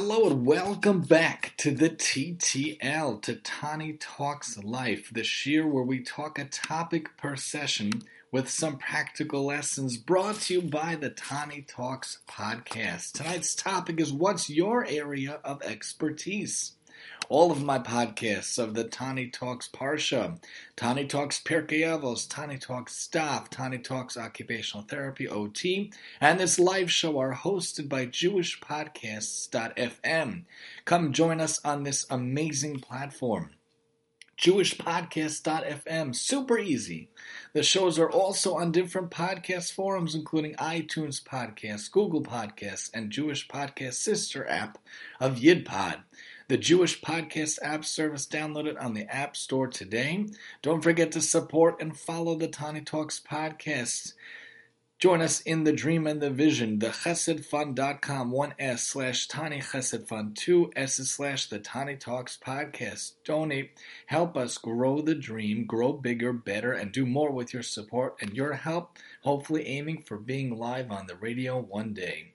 Hello and welcome back to the TTL, to Tani Talks Life, the shiur where we talk a topic per session with some practical lessons brought to you by the Tani Talks podcast. Tonight's topic is what's your area of expertise? All of my podcasts of the Tani Talks Parsha, Tani Talks Pirkei Avos, Tani Talks Daf, Tani Talks Occupational Therapy OT, and this live show are hosted by JewishPodcasts.fm. Come join us on this amazing platform. JewishPodcast.fm. Super easy. The shows are also on different podcast forums, including iTunes Podcasts, Google Podcasts, and Jewish Podcast Sister app of YidPod the Jewish Podcast app service. Download it on the App Store today. Don't forget to support and follow the Tani Talks podcast. Join us in the dream and the vision. The chessedfund.com, one S slash Tani Chesed Fund, two S slash the Tani Talks podcast. Donate. Help us grow the dream, grow bigger, better, and do more with your support and your help, hopefully aiming for being live on the radio one day.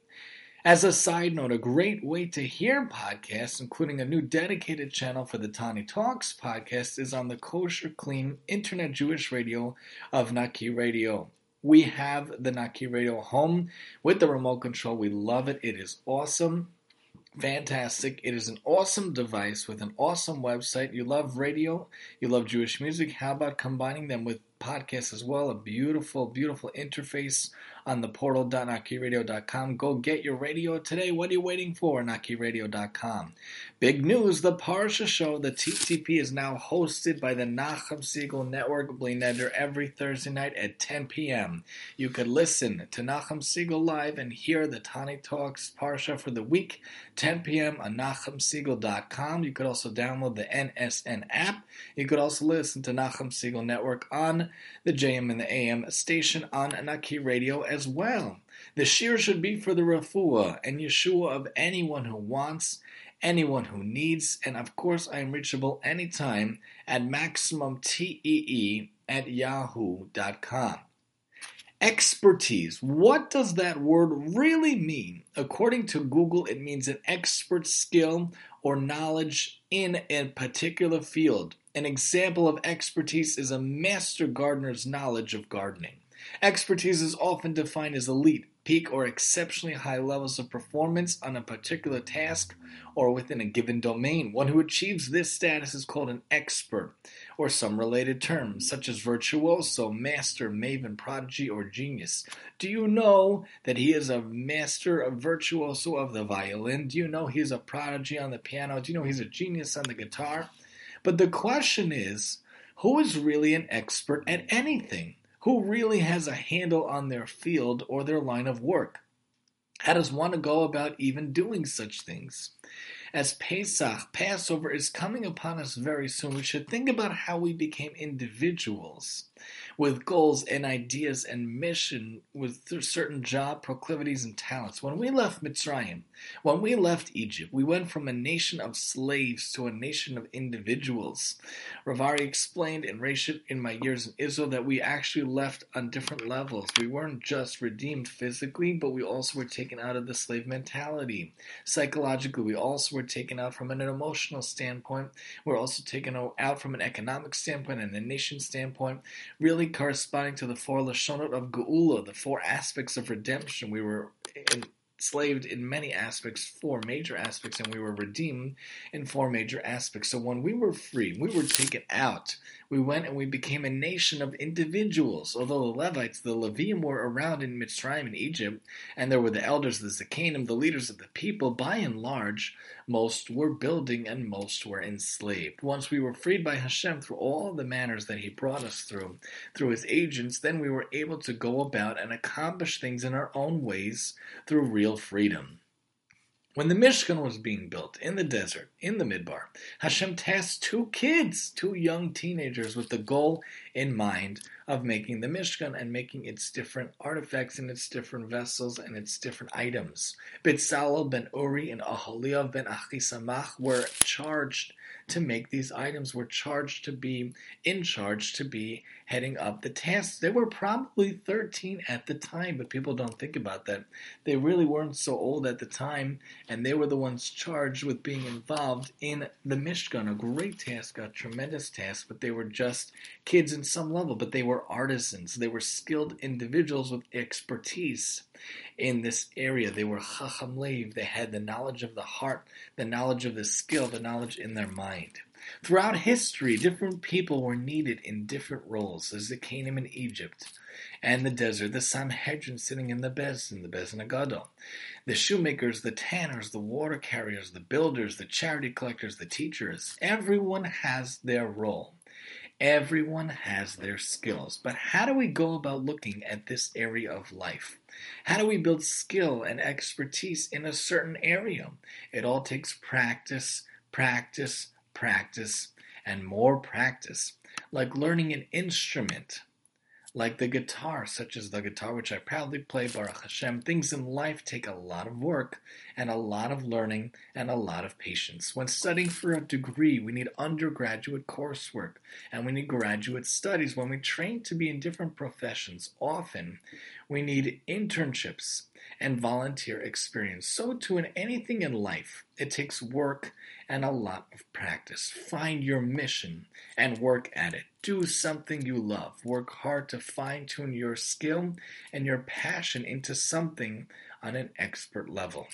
As a side note, a great way to hear podcasts, including a new dedicated channel for the Tani Talks podcast, is on the Kosher Clean Internet Jewish Radio of Naki Radio. We have the Naki Radio home with the remote control. We love it. It is awesome. Fantastic. It is an awesome device with an awesome website. You love radio, you love Jewish music. How about combining them with podcasts as well? A beautiful, beautiful interface on the portal.nakiradio.com. Go get your radio today. What are you waiting for? Nakiradio.com. Big news the Parsha Show, the TTP, is now hosted by the Nachum Segal Network, bli neder, every Thursday night at 10 p.m. You could listen to Nachum Segal live and hear the Tani Talks Parsha for the week, 10 p.m. on NachumSegal.com. You could also download the NSN app. You could also listen to Nachum Segal Network on the JM and the AM station on Naki Radio as well. The shiur should be for the refuah and Yeshua of anyone who wants, anyone who needs, and of course I am reachable anytime at maximumtee at yahoo.com. Expertise. What does that word really mean? According to Google, it means an expert skill or knowledge in a particular field. An example of expertise is a master gardener's knowledge of gardening. Expertise is often defined as elite, peak, or exceptionally high levels of performance on a particular task or within a given domain. One who achieves this status is called an expert, or some related terms, such as virtuoso, master, maven, prodigy, or genius. Do you know that he is a master, a virtuoso of the violin? Do you know he's a prodigy on the piano? Do you know he's a genius on the guitar? But the question is who is really an expert at anything? Who really has a handle on their field or their line of work? How does one go about even doing such things? As Pesach, Passover, is coming upon us very soon, we should think about how we became individuals with goals and ideas and mission with certain job proclivities and talents. When we left Mitzrayim, when we left Egypt, we went from a nation of slaves to a nation of individuals. Ravari explained in in my years in Israel that we actually left on different levels. We weren't just redeemed physically, but we also were taken out of the slave mentality. Psychologically, we also were taken out from an emotional standpoint. We're also taken out from an economic standpoint and a nation standpoint really corresponding to the four lashonot of Geula, the four aspects of redemption. We were enslaved in many aspects, four major aspects, and we were redeemed in four major aspects. So when we were free, we were taken out we went and we became a nation of individuals. Although the Levites, the Leviim, were around in Mitzrayim in Egypt, and there were the elders, the Zakanim, the leaders of the people, by and large, most were building and most were enslaved. Once we were freed by Hashem through all the manners that He brought us through, through His agents, then we were able to go about and accomplish things in our own ways through real freedom. When the Mishkan was being built in the desert, in the Midbar, Hashem tasked two kids, two young teenagers, with the goal in mind of making the Mishkan and making its different artifacts and its different vessels and its different items. Bitzalel ben Uri and Aholiav ben Achisamach were charged to make these items were charged to be in charge to be heading up the tasks. They were probably 13 at the time, but people don't think about that. They really weren't so old at the time, and they were the ones charged with being involved in the Mishkan, a great task, a tremendous task, but they were just kids in some level, but they were artisans. They were skilled individuals with expertise in this area. They were Chacham Lev. They had the knowledge of the heart, the knowledge of the skill, the knowledge in their mind. Throughout history, different people were needed in different roles. There's the Canaan in Egypt and the desert, the Sanhedrin sitting in the Beis Din, the Beis Din Hagadol, the shoemakers, the tanners, the water carriers, the builders, the charity collectors, the teachers. Everyone has their role. Everyone has their skills. But how do we go about looking at this area of life? How do we build skill and expertise in a certain area? It all takes practice, practice, practice, and more practice, like learning an instrument, like the guitar, such as the guitar which I proudly play, Baruch Hashem. Things in life take a lot of work and a lot of learning and a lot of patience. When studying for a degree, we need undergraduate coursework and we need graduate studies. When we train to be in different professions, often we need internships and volunteer experience. So, too, in anything in life, it takes work and a lot of practice. Find your mission and work at it. Do something you love. Work hard to fine tune your skill and your passion into something on an expert level.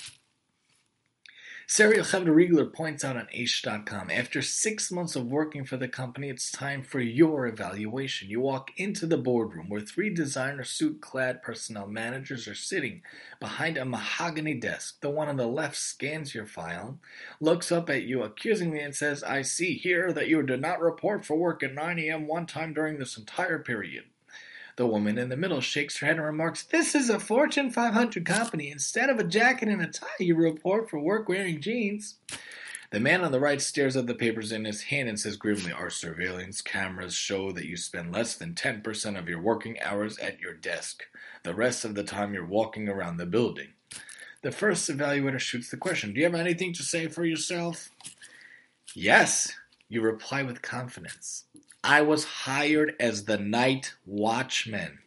Sara Yoheved Rigler points out on Aish.com after six months of working for the company, it's time for your evaluation. You walk into the boardroom where three designer suit clad personnel managers are sitting behind a mahogany desk. The one on the left scans your file, looks up at you accusingly, and says, I see here that you did not report for work at 9 a.m. one time during this entire period. The woman in the middle shakes her head and remarks, This is a Fortune 500 company. Instead of a jacket and a tie, you report for work wearing jeans. The man on the right stares at the papers in his hand and says grimly, Our surveillance cameras show that you spend less than 10% of your working hours at your desk. The rest of the time you're walking around the building. The first evaluator shoots the question Do you have anything to say for yourself? Yes, you reply with confidence. I was hired as the night watchman.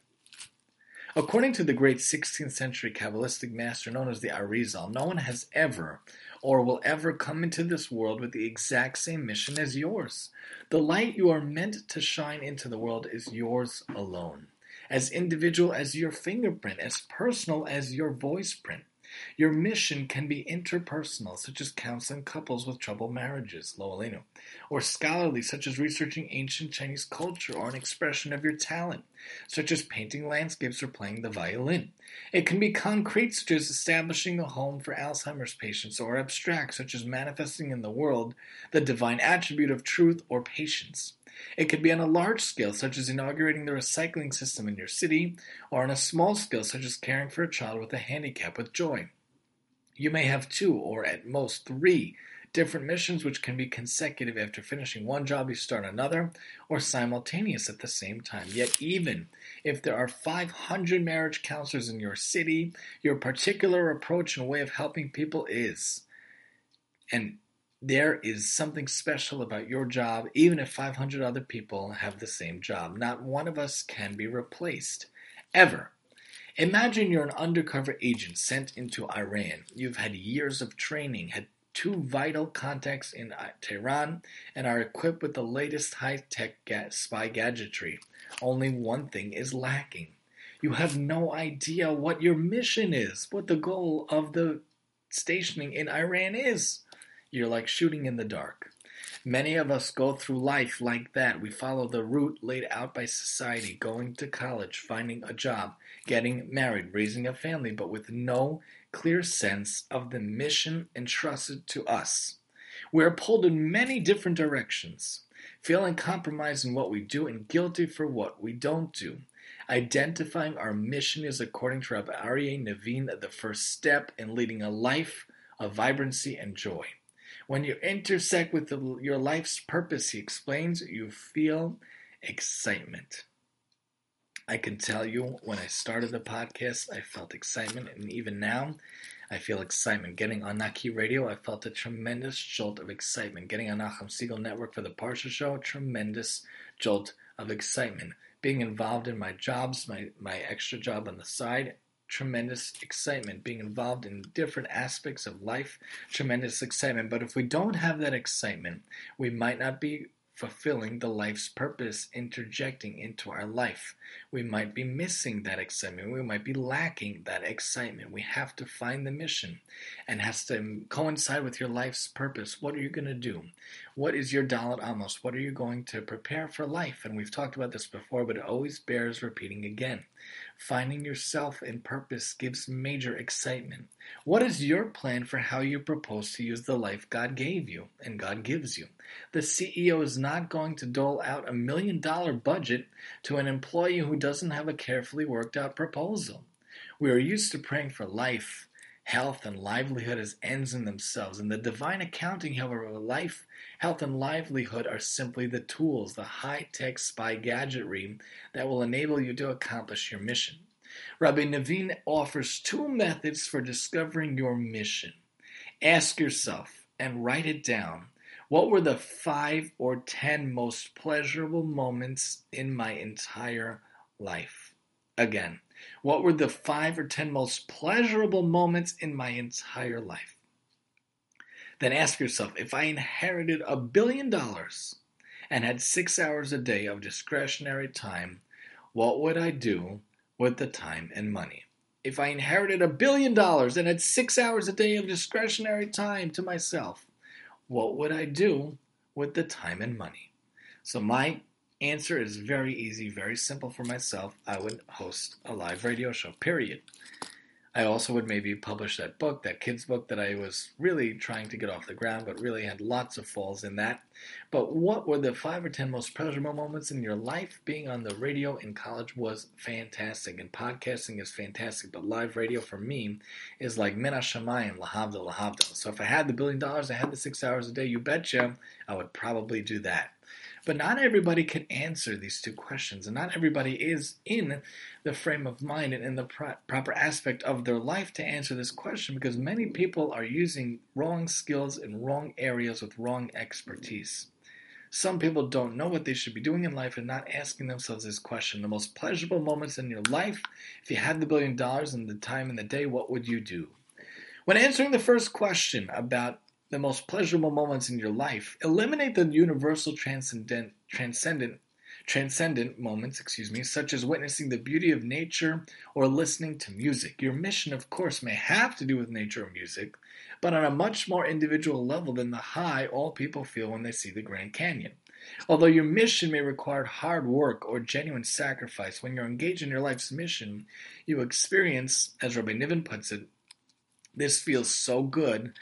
According to the great 16th century Kabbalistic master known as the Arizal, no one has ever or will ever come into this world with the exact same mission as yours. The light you are meant to shine into the world is yours alone, as individual as your fingerprint, as personal as your voice print. Your mission can be interpersonal, such as counseling couples with troubled marriages, lo aleinu, or scholarly, such as researching ancient Chinese culture or an expression of your talent, such as painting landscapes or playing the violin. It can be concrete, such as establishing a home for Alzheimer's patients, or abstract, such as manifesting in the world the divine attribute of truth or patience. It could be on a large scale, such as inaugurating the recycling system in your city, or on a small scale, such as caring for a child with a handicap with joy. You may have two, or at most three, different missions which can be consecutive after finishing one job, you start another, or simultaneous at the same time. Yet, even if there are 500 marriage counselors in your city, your particular approach and way of helping people is. And there is something special about your job, even if 500 other people have the same job. Not one of us can be replaced, ever. Imagine you're an undercover agent sent into Iran. You've had years of training, had two vital contacts in uh, Tehran, and are equipped with the latest high tech spy gadgetry. Only one thing is lacking. You have no idea what your mission is, what the goal of the stationing in Iran is. You're like shooting in the dark. Many of us go through life like that. We follow the route laid out by society, going to college, finding a job, getting married, raising a family, but with no clear sense of the mission entrusted to us. We are pulled in many different directions, feeling compromised in what we do and guilty for what we don't do. Identifying our mission is, according to Rabbi Aryeh Nivin, the first step in leading a life of vibrancy and joy. When you intersect with the, your life's purpose, he explains, you feel excitement. I can tell you when I started the podcast, I felt excitement, and even now, I feel excitement. Getting on Naki Radio, I felt a tremendous jolt of excitement. Getting on Nachum Segal Network for the Parsha Show, tremendous jolt of excitement. Being involved in my jobs, my, my extra job on the side, tremendous excitement. Being involved in different aspects of life, tremendous excitement. But if we don't have that excitement, we might not be fulfilling the life's purpose interjecting into our life. We might be missing that excitement. We might be lacking that excitement. We have to find the mission and has to coincide with your life's purpose. What are you going to do? What is your daled amos? What are you going to prepare for life? And we've talked about this before, but it always bears repeating again. Finding yourself and purpose gives major excitement. What is your plan for how you propose to use the life God gave you and God gives you? The CEO is not going to dole out a million dollar budget to an employee who doesn't have a carefully worked out proposal. We are used to praying for life, health, and livelihood as ends in themselves. In the divine accounting, however, of life, health, and livelihood are simply the tools, the high tech spy gadgetry that will enable you to accomplish your mission. Rabbi Nivin offers two methods for discovering your mission. Ask yourself and write it down. What were the five or ten most pleasurable moments in my entire life? Again, what were the five or ten most pleasurable moments in my entire life? Then ask yourself if I inherited a billion dollars and had six hours a day of discretionary time, what would I do with the time and money? If I inherited a billion dollars and had six hours a day of discretionary time to myself, what would I do with the time and money? So, my answer is very easy, very simple for myself. I would host a live radio show, period. I also would maybe publish that book, that kid's book that I was really trying to get off the ground, but really had lots of falls in that. But what were the five or ten most pleasurable moments in your life? Being on the radio in college was fantastic, and podcasting is fantastic, but live radio for me is like Min Hashamayim, Lahavdil, Lahavdil. So if I had the billion dollars, I had the six hours a day, you betcha, I would probably do that. But not everybody can answer these two questions, and not everybody is in the frame of mind and in the pro- proper aspect of their life to answer this question because many people are using wrong skills in wrong areas with wrong expertise. Some people don't know what they should be doing in life and not asking themselves this question. The most pleasurable moments in your life, if you had the billion dollars and the time in the day, what would you do? When answering the first question about the most pleasurable moments in your life. Eliminate the universal transcendent, transcendent, transcendent moments, excuse me, such as witnessing the beauty of nature or listening to music. Your mission, of course, may have to do with nature or music, but on a much more individual level than the high all people feel when they see the Grand Canyon. Although your mission may require hard work or genuine sacrifice, when you're engaged in your life's mission, you experience, as Rabbi Nivin puts it, this feels so good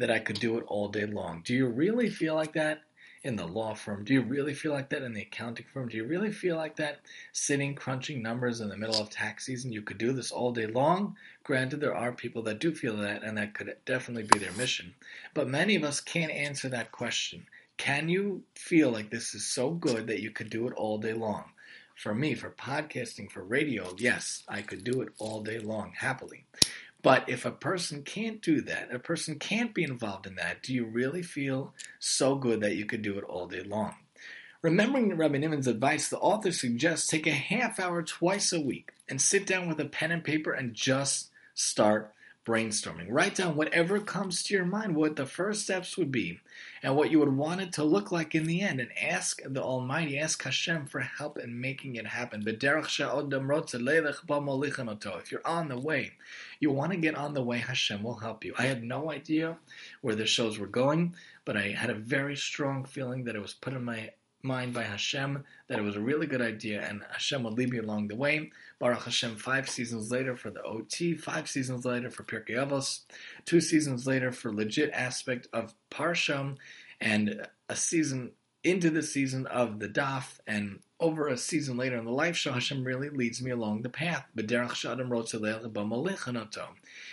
that I could do it all day long. Do you really feel like that in the law firm? Do you really feel like that in the accounting firm? Do you really feel like that sitting crunching numbers in the middle of tax season? You could do this all day long. Granted, there are people that do feel that, and that could definitely be their mission. But many of us can't answer that question. Can you feel like this is so good that you could do it all day long? For me, for podcasting, for radio, yes, I could do it all day long happily. But if a person can't do that, a person can't be involved in that, do you really feel so good that you could do it all day long? Remembering Rabbi Nivin's advice, the author suggests take a half hour twice a week and sit down with a pen and paper and just start brainstorming. Write down whatever comes to your mind, what the first steps would be, and what you would want it to look like in the end, and ask the Almighty, ask Hashem for help in making it happen. If you're on the way, you want to get on the way, Hashem will help you. I had no idea where the shows were going, but I had a very strong feeling that it was put in my mind by Hashem that it was a really good idea and Hashem would lead me along the way. Baruch Hashem, five seasons later for the OT, five seasons later for Pirkei Avos, two seasons later for legit aspect of Parsha, and a season into the season of the Daf, and over a season later in the life show, Hashem really leads me along the path.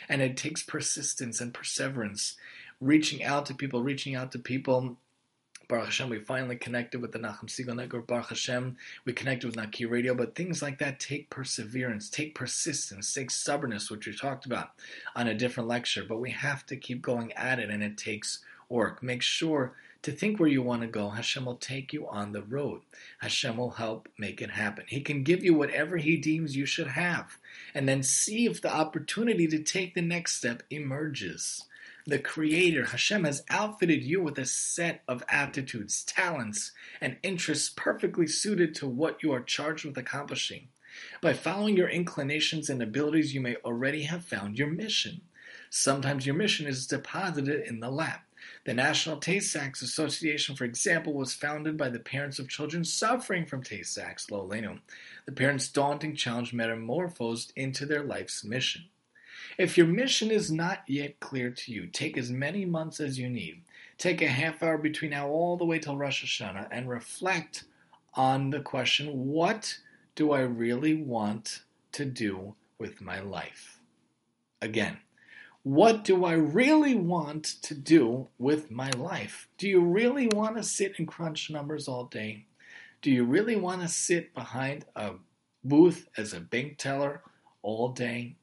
And it takes persistence and perseverance, reaching out to people, reaching out to people Baruch Hashem, we finally connected with the Nachum Segal Network. Baruch Hashem, we connected with Naki Radio. But things like that take perseverance, take persistence, take stubbornness, which we talked about on a different lecture. But we have to keep going at it, and it takes work. Make sure to think where you want to go. Hashem will take you on the road. Hashem will help make it happen. He can give you whatever He deems you should have, and then see if the opportunity to take the next step emerges the Creator, Hashem, has outfitted you with a set of aptitudes, talents, and interests perfectly suited to what you are charged with accomplishing. By following your inclinations and abilities, you may already have found your mission. Sometimes your mission is deposited in the lap. The National Tay-Sachs Association, for example, was founded by the parents of children suffering from Tay-Sachs, lo aleinu. The parents' daunting challenge metamorphosed into their life's mission. If your mission is not yet clear to you, take as many months as you need. Take a half hour between now all the way till Rosh Hashanah and reflect on the question what do I really want to do with my life? Again, what do I really want to do with my life? Do you really want to sit and crunch numbers all day? Do you really want to sit behind a booth as a bank teller all day?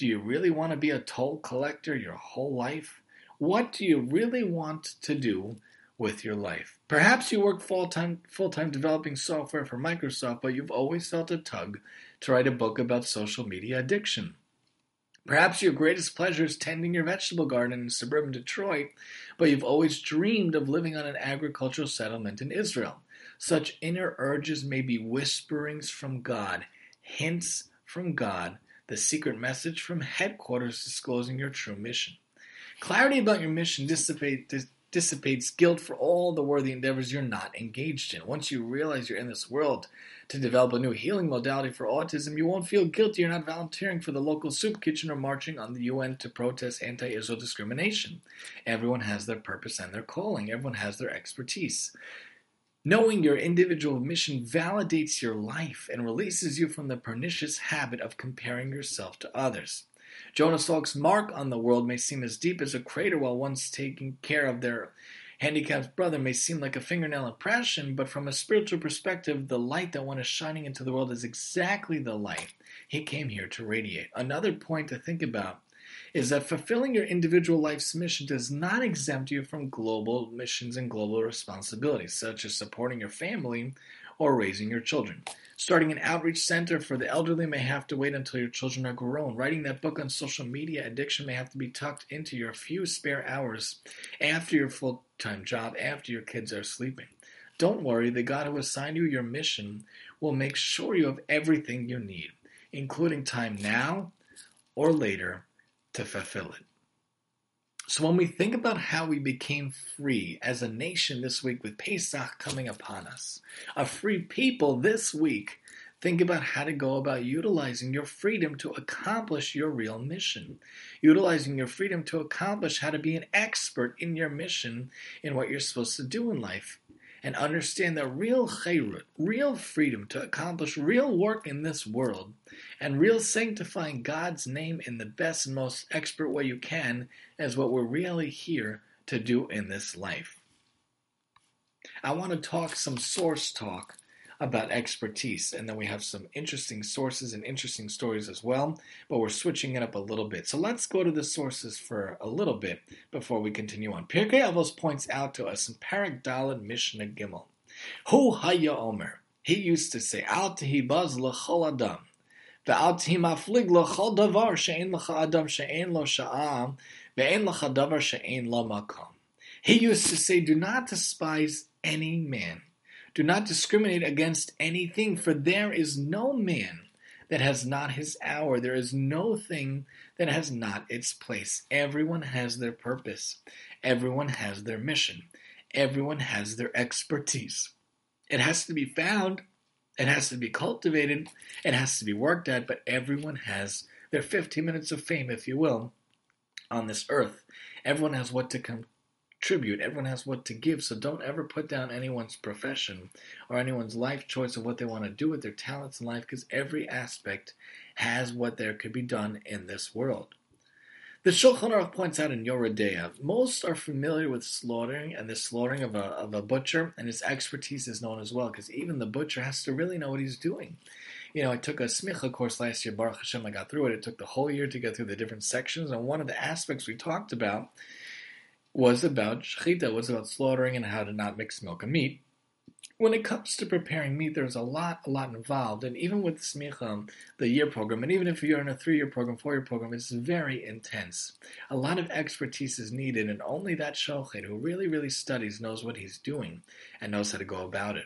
Do you really want to be a toll collector your whole life? What do you really want to do with your life? Perhaps you work full time full time developing software for Microsoft, but you've always felt a tug to write a book about social media addiction. Perhaps your greatest pleasure is tending your vegetable garden in suburban Detroit, but you've always dreamed of living on an agricultural settlement in Israel. Such inner urges may be whisperings from God, hints from God the secret message from headquarters disclosing your true mission. Clarity about your mission dissipate, dis, dissipates guilt for all the worthy endeavors you're not engaged in. Once you realize you're in this world to develop a new healing modality for autism, you won't feel guilty you're not volunteering for the local soup kitchen or marching on the UN to protest anti Israel discrimination. Everyone has their purpose and their calling, everyone has their expertise. Knowing your individual mission validates your life and releases you from the pernicious habit of comparing yourself to others. Jonas Salk's mark on the world may seem as deep as a crater while one's taking care of their handicapped brother may seem like a fingernail impression, but from a spiritual perspective, the light that one is shining into the world is exactly the light he came here to radiate. Another point to think about is that fulfilling your individual life's mission does not exempt you from global missions and global responsibilities, such as supporting your family or raising your children. Starting an outreach center for the elderly may have to wait until your children are grown. Writing that book on social media addiction may have to be tucked into your few spare hours after your full time job, after your kids are sleeping. Don't worry, the God who assigned you your mission will make sure you have everything you need, including time now or later to fulfill it. So when we think about how we became free as a nation this week with Pesach coming upon us, a free people this week, think about how to go about utilizing your freedom to accomplish your real mission. Utilizing your freedom to accomplish how to be an expert in your mission in what you're supposed to do in life and understand that real chayrut, real freedom to accomplish real work in this world, and real sanctifying God's name in the best and most expert way you can is what we're really here to do in this life. I want to talk some source talk about expertise. And then we have some interesting sources and interesting stories as well, but we're switching it up a little bit. So let's go to the sources for a little bit before we continue on. Pirkei Avos points out to us in Perek Dalet Mishnah Gimel, Hu Haya Omer, he used to say, Al Tehibaz L'chol Adam, Ve'al Tehimaflig L'chol Davar She'en L'cha Adam She'en Lo Sha'am, Ve'en L'cha Davar She'en Lo Makom. He used to say, Do not despise any man do not discriminate against anything, for there is no man that has not his hour. There is no thing that has not its place. Everyone has their purpose, everyone has their mission, everyone has their expertise. It has to be found, it has to be cultivated, it has to be worked at, but everyone has their 15 minutes of fame, if you will, on this earth. Everyone has what to come tribute. Everyone has what to give, so don't ever put down anyone's profession or anyone's life choice of what they want to do with their talents in life because every aspect has what there could be done in this world. The Shulchan Aruch points out in Yoreh De'ah, most are familiar with slaughtering and the slaughtering of a, of a butcher, and his expertise is known as well, because even the butcher has to really know what he's doing. You know, I took a smicha course last year, Baruch Hashem, I got through it. It took the whole year to get through the different sections, and one of the aspects we talked about was about shechita, was about slaughtering and how to not mix milk and meat when it comes to preparing meat, there's a lot, a lot involved. And even with Smicha, the year program, and even if you're in a three year program, four year program, it's very intense. A lot of expertise is needed, and only that shochet who really, really studies knows what he's doing and knows how to go about it.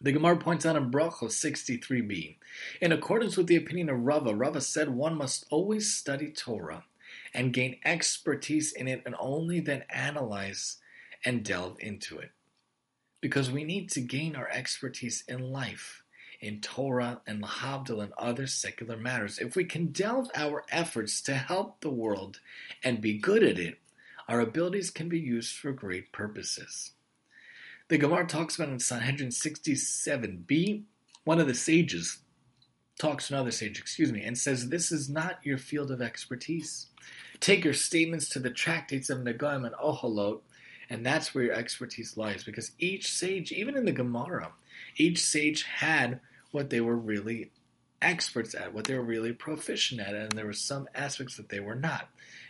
The Gemara points out in Brachos 63b, in accordance with the opinion of Rava, Rava said one must always study Torah and gain expertise in it and only then analyze and delve into it because we need to gain our expertise in life, in Torah and Lahavdil and other secular matters. If we can delve our efforts to help the world and be good at it, our abilities can be used for great purposes. The Gemara talks about in Sanhedrin 67b, one of the sages talks to another sage, excuse me, and says, This is not your field of expertise. Take your statements to the tractates of Nagaim and Oholot and that's where your expertise lies because each sage, even in the Gemara, each sage had what they were really experts at, what they were really proficient at, and there were some aspects that they were not.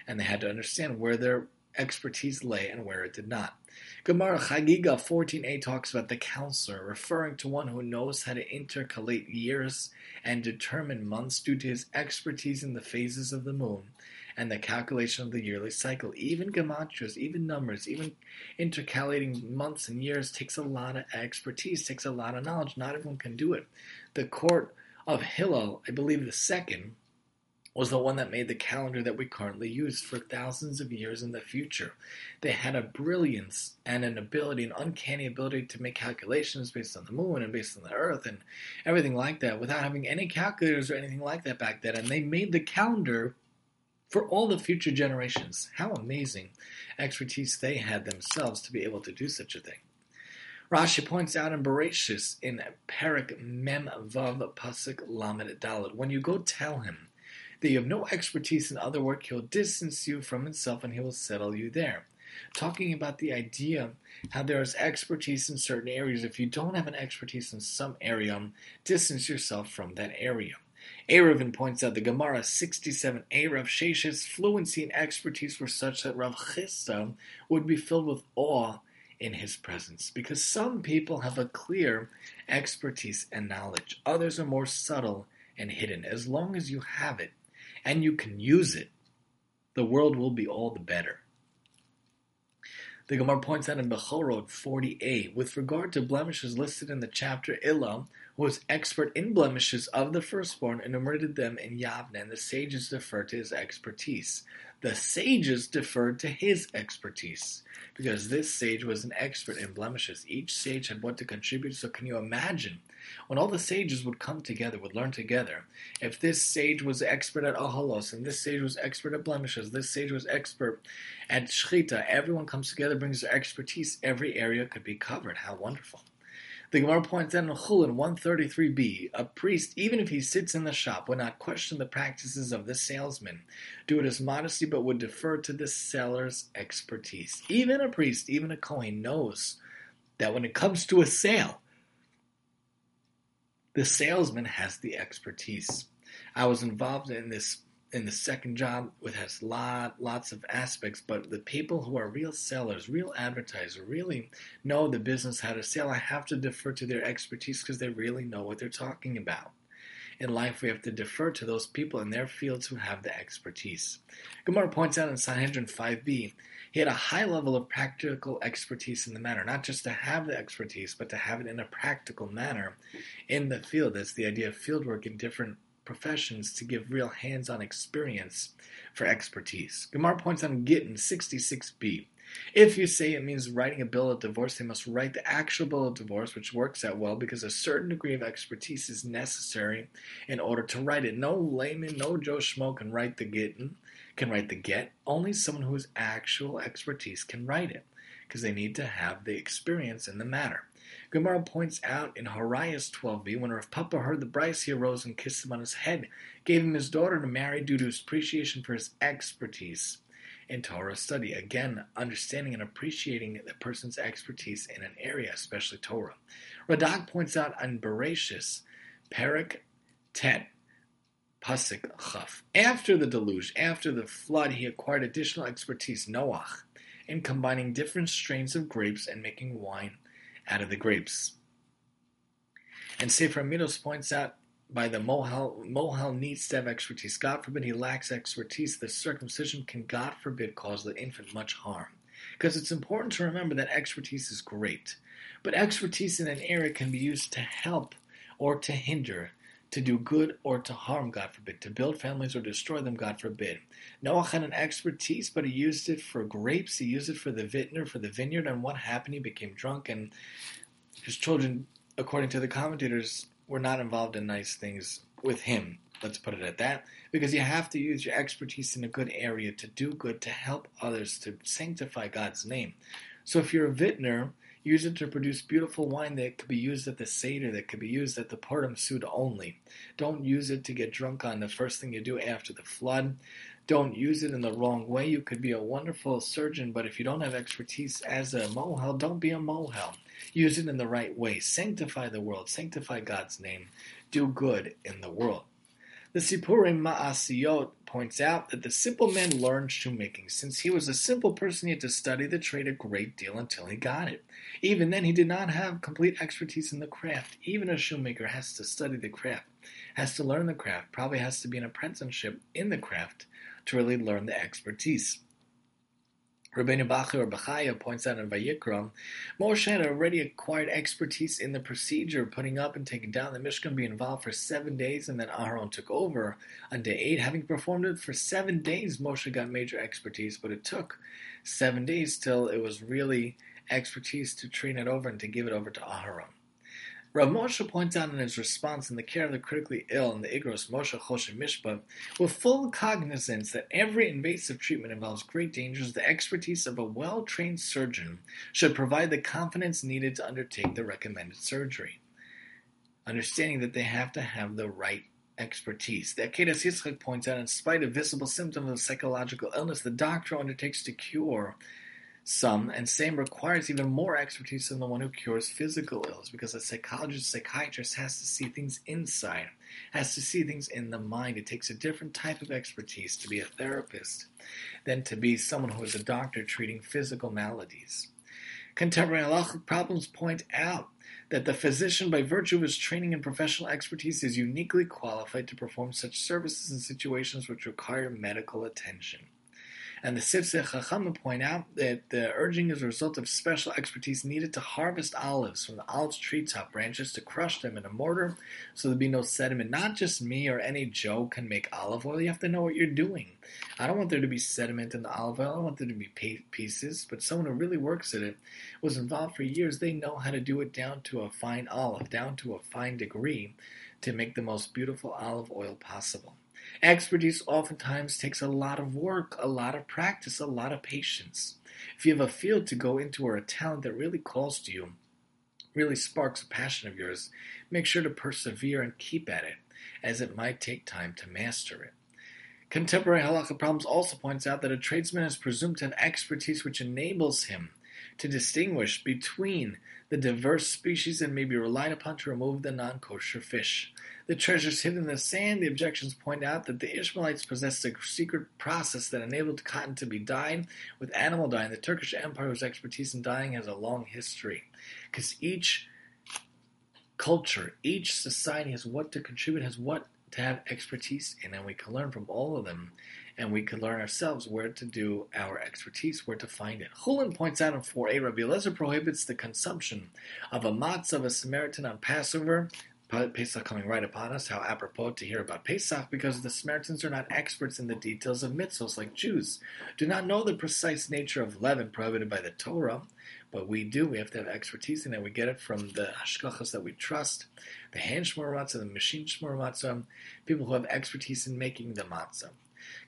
And they had to understand where their expertise lay and where it did not. Gemara Chagiga 14a talks about the counselor, referring to one who knows how to intercalate years and determine months due to his expertise in the phases of the moon and the calculation of the yearly cycle. Even gematrias, even numbers, even intercalating months and years takes a lot of expertise, takes a lot of knowledge. Not everyone can do it. The court of Hillel, I believe the second, was the one that made the calendar that we currently use for thousands of years in the future. They had a brilliance and an ability, an uncanny ability to make calculations based on the moon and based on the earth and everything like that without having any calculators or anything like that back then. And they made the calendar for all the future generations. How amazing expertise they had themselves to be able to do such a thing. Rashi points out in Bereshis in Perek Mem Vav Pasuk Lamed Dalet, when you go tell him that you have no expertise in other work, he'll distance you from himself and he will settle you there. Talking about the idea how there is expertise in certain areas. If you don't have an expertise in some area, distance yourself from that area. Eruvin points out the Gemara 67 A Rav Shesh's fluency and expertise were such that Rav Chisda would be filled with awe in his presence because some people have a clear expertise and knowledge, others are more subtle and hidden. As long as you have it and you can use it, the world will be all the better. The Gemara points out in Bechorot 40a, with regard to blemishes listed in the chapter who was expert in blemishes of the firstborn, enumerated them in Yavne, and the sages deferred to his expertise. The sages deferred to his expertise, because this sage was an expert in blemishes. Each sage had what to contribute, so can you imagine when all the sages would come together, would learn together. If this sage was expert at ahalos, and this sage was expert at blemishes, this sage was expert at shchita, everyone comes together, brings their expertise, every area could be covered. How wonderful. The Gemara points out in Chulin 133b, a priest, even if he sits in the shop, would not question the practices of the salesman, do it as modesty, but would defer to the seller's expertise. Even a priest, even a Kohen, knows that when it comes to a sale, the salesman has the expertise. I was involved in this in the second job, which has lot lots of aspects, but the people who are real sellers, real advertisers, really know the business how to sell. I have to defer to their expertise because they really know what they're talking about. In life, we have to defer to those people in their fields who have the expertise. Gemara points out in Sanhedrin 5b he had a high level of practical expertise in the matter, not just to have the expertise, but to have it in a practical manner in the field. That's the idea of fieldwork in different professions to give real hands-on experience for expertise. Gemara points on Gittin 66b. If you say it means writing a bill of divorce, they must write the actual bill of divorce, which works out well because a certain degree of expertise is necessary in order to write it. No layman, no Joe Schmo can write the Gittin can write the get. Only someone whose actual expertise can write it, because they need to have the experience in the matter. Gemara points out in Horayos 12b, when Rav Papa heard the braisa, he arose and kissed him on his head, gave him his daughter to marry due to his appreciation for his expertise in Torah study. Again, understanding and appreciating the person's expertise in an area, especially Torah. Radak points out on Bereshis, Perek Tet, Pasuk Chaf. After the deluge, after the flood, he acquired additional expertise, Noach, in combining different strains of grapes and making wine out of the grapes. And Sefer Midos points out by the Mohel, Mohel needs to have expertise. God forbid he lacks expertise. The circumcision can, God forbid, cause the infant much harm. Because it's important to remember that expertise is great. But expertise in an area can be used to help or to hinder, to do good or to harm, God forbid, to build families or destroy them, God forbid. Noah had an expertise, but he used it for grapes, he used it for the vintner, for the vineyard, and what happened? He became drunk, and his children, according to the commentators, were not involved in nice things with him. Let's put it at that. Because you have to use your expertise in a good area to do good, to help others, to sanctify God's name. So if you're a vintner, Use it to produce beautiful wine that could be used at the Seder, that could be used at the Purim Seudah only. Don't use it to get drunk on the first thing you do after the flood. Don't use it in the wrong way. You could be a wonderful surgeon, but if you don't have expertise as a mohel, don't be a mohel. Use it in the right way. Sanctify the world. Sanctify God's name. Do good in the world. The Sipurim Ma'asiyot points out that the simple man learned shoemaking. Since he was a simple person, he had to study the trade a great deal until he got it. Even then, he did not have complete expertise in the craft. Even a shoemaker has to study the craft, has to learn the craft, probably has to be an apprenticeship in the craft to really learn the expertise. Rabbeinu or Bachaya points out in Vayikra, Moshe had already acquired expertise in the procedure of putting up and taking down the Mishkan, be involved for seven days, and then Aharon took over on day eight. Having performed it for seven days, Moshe got major expertise, but it took seven days till it was really expertise to train it over and to give it over to Aharon. Rav Moshe points out in his response in the care of the critically ill in the Igros Moshe Choshen Mishpat, with full cognizance that every invasive treatment involves great dangers, the expertise of a well trained surgeon should provide the confidence needed to undertake the recommended surgery. Understanding that they have to have the right expertise. The Akedas Yitzchak points out, in spite of visible symptoms of psychological illness, the doctor undertakes to cure some, and same requires even more expertise than the one who cures physical ills, because a psychologist, psychiatrist has to see things inside, has to see things in the mind. It takes a different type of expertise to be a therapist than to be someone who is a doctor treating physical maladies. Contemporary halachic problems point out that the physician, by virtue of his training and professional expertise, is uniquely qualified to perform such services in situations which require medical attention. And the Sifsei Chachamim point out that the urging is a result of special expertise needed to harvest olives from the olive treetop branches to crush them in a mortar so there'd be no sediment. Not just me or any Joe can make olive oil. You have to know what you're doing. I don't want there to be sediment in the olive oil. I don't want there to be pieces. But someone who really works at it was involved for years. They know how to do it down to a fine olive, down to a fine degree to make the most beautiful olive oil possible. Expertise oftentimes takes a lot of work, a lot of practice, a lot of patience. If you have a field to go into or a talent that really calls to you, really sparks a passion of yours, make sure to persevere and keep at it, as it might take time to master it. Contemporary halakha problems also points out that a tradesman is presumed to have expertise which enables him to distinguish between the diverse species and may be relied upon to remove the non kosher fish. The treasures hidden in the sand, the objections point out that the Ishmaelites possessed a secret process that enabled cotton to be dyed with animal dye. And the Turkish Empire, whose expertise in dyeing has a long history. Because each culture, each society has what to contribute, has what to have expertise in, and we can learn from all of them and we can learn ourselves where to do our expertise, where to find it. Chulin points out in 4a, Rabbi Eliezer prohibits the consumption of a matzah of a Samaritan on Passover. Pesach coming right upon us, how apropos to hear about Pesach, because the Samaritans are not experts in the details of mitzvahs like Jews, do not know the precise nature of leaven prohibited by the Torah, but we do. We have to have expertise in it. We get it from the hashgachas that we trust, the hand shmur matzah, the machine shmur matzah, people who have expertise in making the matzah.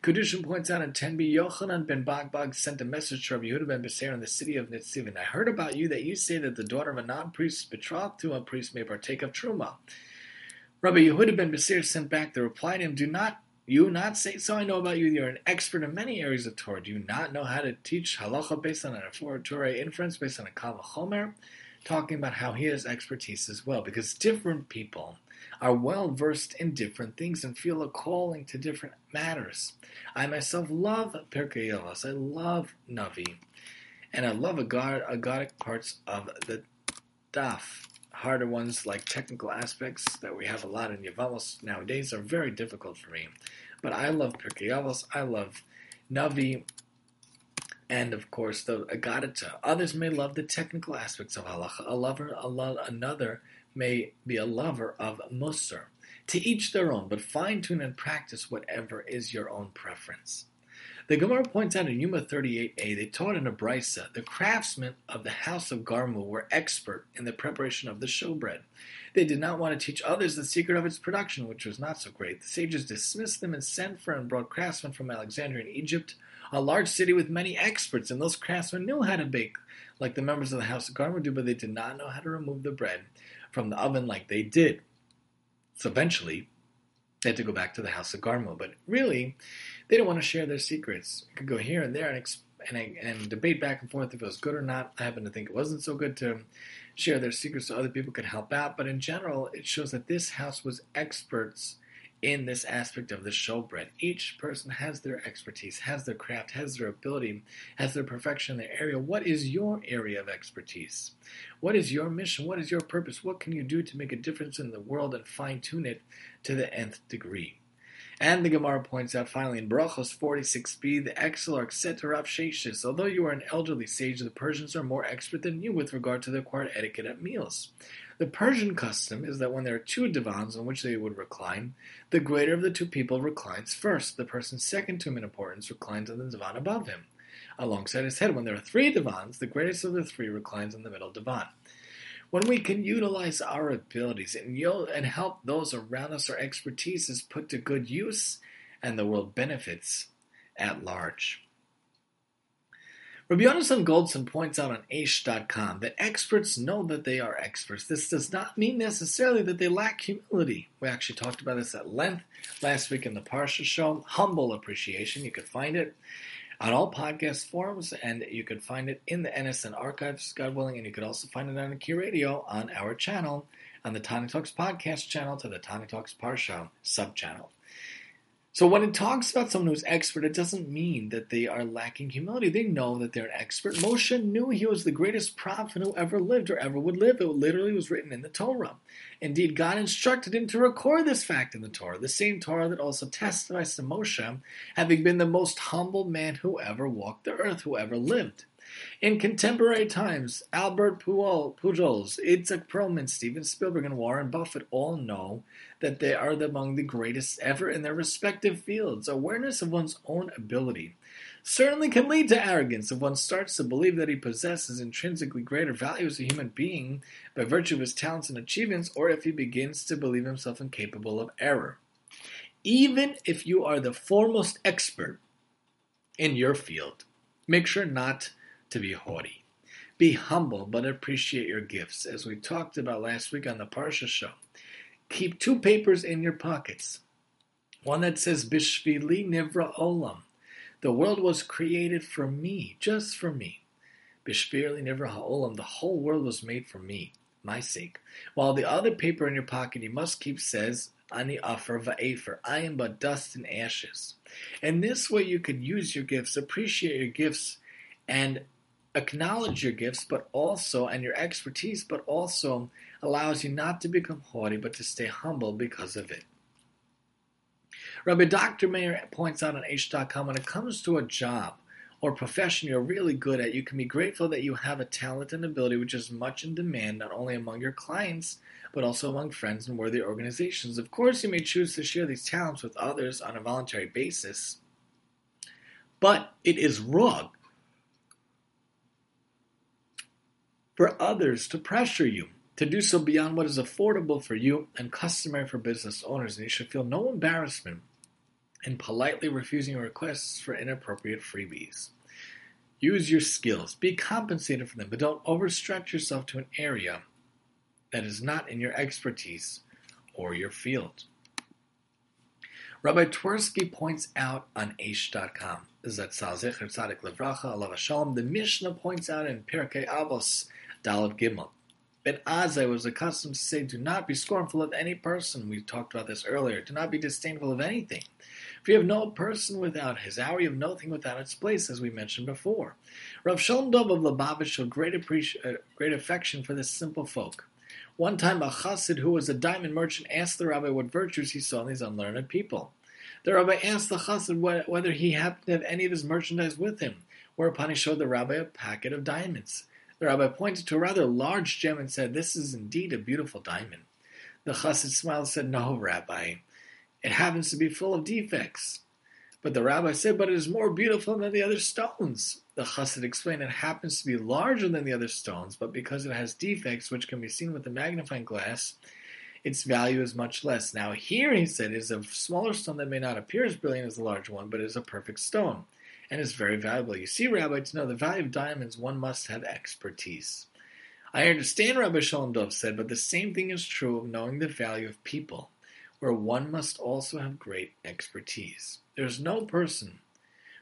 Kedushin points out in 10b, Yochanan ben Bagbag sent a message to Rabbi Yehuda ben Beser in the city of Nitzivin. I heard about you that you say that the daughter of a non-priest betrothed to a priest may partake of truma. Rabbi Yehuda ben Beser sent back the reply to him, Do not you not say so? I know about you. You're an expert in many areas of Torah. Do you not know how to teach halacha based on a Torah inference, based on a kal vachomer? Talking about how he has expertise as well, because different people are well versed in different things and feel a calling to different matters. I myself love Pirkei Avos. I love Navi, and I love agad, agadic parts of the Daf. Harder ones like technical aspects that we have a lot in Yavamos nowadays are very difficult for me. But I love Pirkei Avos. I love Navi, and of course the Agadita. Others may love the technical aspects of halacha. A lover, a lo- another may be a lover of Musar. To each their own, but fine tune and practice whatever is your own preference. The Gemara points out in Yuma 38a, they taught in a brisa, the craftsmen of the house of Garmu were expert in the preparation of the showbread. They did not want to teach others the secret of its production, which was not so great. The sages dismissed them and sent for and brought craftsmen from Alexandria in Egypt, a large city with many experts, and those craftsmen knew how to bake like the members of the house of Garmu do, but they did not know how to remove the bread from the oven like they did. So eventually, they had to go back to the house of Garmu. But really, they don't want to share their secrets. Could go here and there and, and, and debate back and forth if it was good or not. I happen to think it wasn't so good to share their secrets so other people could help out. But in general, it shows that this house was experts in this aspect of the showbread. Each person has their expertise, has their craft, has their ability, has their perfection in their area. What is your area of expertise? What is your mission? What is your purpose? What can you do to make a difference in the world and fine tune it to the nth degree? And the Gemara points out finally in Brachos 46b, the Exilarch said to Rav Sheshis, Although you are an elderly sage, the Persians are more expert than you with regard to the required etiquette at meals. The Persian custom is that when there are two divans on which they would recline, the greater of the two people reclines first. The person second to him in importance reclines on the divan above him, alongside his head. When there are three divans, the greatest of the three reclines on the middle divan. When we can utilize our abilities and, and help those around us, our expertise is put to good use, and the world benefits at large. Rabbi Yonason Goldson points out on Aish.com that experts know that they are experts. This does not mean necessarily that they lack humility. We actually talked about this at length last week in the Parsha show. Humble appreciation, you could find it on all podcast forums, and you could find it in the NSN archives, God willing, and you could also find it on Q Radio on our channel, on the Tani Talks podcast channel to the Tani Talks Parsha sub channel. So when it talks about someone who's expert, it doesn't mean that they are lacking humility. They know that they're an expert. Moshe knew he was the greatest prophet who ever lived or ever would live. It literally was written in the Torah. Indeed, God instructed him to record this fact in the Torah, the same Torah that also testifies to Moshe having been the most humble man who ever walked the earth, who ever lived. In contemporary times, Albert Pujols, Itzhak Perlman, Steven Spielberg, and Warren Buffett all know that they are among the greatest ever in their respective fields. Awareness of one's own ability certainly can lead to arrogance if one starts to believe that he possesses intrinsically greater value as a human being by virtue of his talents and achievements, or if he begins to believe himself incapable of error. Even if you are the foremost expert in your field, make sure not to be haughty. Be humble, but appreciate your gifts, as we talked about last week on the Parsha show. Keep two papers in your pockets. One that says Bishvili Nivra Olam. The world was created for me, just for me. Bishvili Nivra Ha'olam. The whole world was made for me, my sake. While the other paper in your pocket you must keep says Ani Afar Va'afer. I am but dust and ashes. And this way you could use your gifts, appreciate your gifts, and acknowledge your gifts, but also, and your expertise, but also allows you not to become haughty, but to stay humble because of it. Rabbi Dr. Mayer points out on Aish.com when it comes to a job or profession you're really good at, you can be grateful that you have a talent and ability which is much in demand not only among your clients, but also among friends and worthy organizations. Of course, you may choose to share these talents with others on a voluntary basis, but it is wrong for others to pressure you to do so beyond what is affordable for you and customary for business owners, and you should feel no embarrassment in politely refusing requests for inappropriate freebies. Use your skills, be compensated for them, but don't overstretch yourself to an area that is not in your expertise or your field. Rabbi Twersky points out on Aish.com, is that Salzecher Tzadik Levracha, Allah Shalom, the Mishnah points out in Pirkei Avos, Dalet Gimel. Ben Azai was accustomed to say, Do not be scornful of any person. We talked about this earlier. Do not be disdainful of anything. For you have no person without his hour, you have nothing without its place, as we mentioned before. Rav Shalom of Lubavitch showed great, appreci- uh, great affection for this simple folk. One time, a chassid who was a diamond merchant asked the rabbi what virtues he saw in these unlearned people. The rabbi asked the chassid whether he happened to have any of his merchandise with him, whereupon he showed the rabbi a packet of diamonds. The rabbi pointed to a rather large gem and said, This is indeed a beautiful diamond. The chassid smiled and said, No, rabbi, it happens to be full of defects. But the rabbi said, But it is more beautiful than the other stones. The chassid explained, It happens to be larger than the other stones, but because it has defects which can be seen with a magnifying glass, its value is much less. Now, here, he said, is a smaller stone that may not appear as brilliant as the large one, but is a perfect stone and is very valuable. You see, Rabbi, to know the value of diamonds, one must have expertise. I understand, Rabbi Shalom Dov said, but the same thing is true of knowing the value of people, where one must also have great expertise. There's no person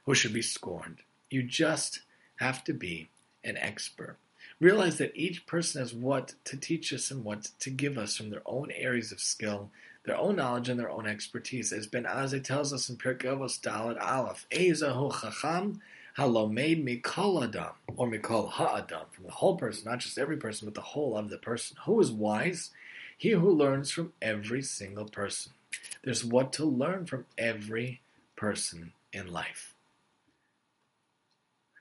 who should be scorned. You just have to be an expert. Realize that each person has what to teach us and what to give us from their own areas of skill their own knowledge and their own expertise. As Ben Azai tells us in Pirkei Avos Dalet Aleph, Ezahu Chacham Halomed Mikol Adam, or Mikol Ha'adam, from the whole person, not just every person, but the whole of the person. Who is wise? He who learns from every single person. There's what to learn from every person in life.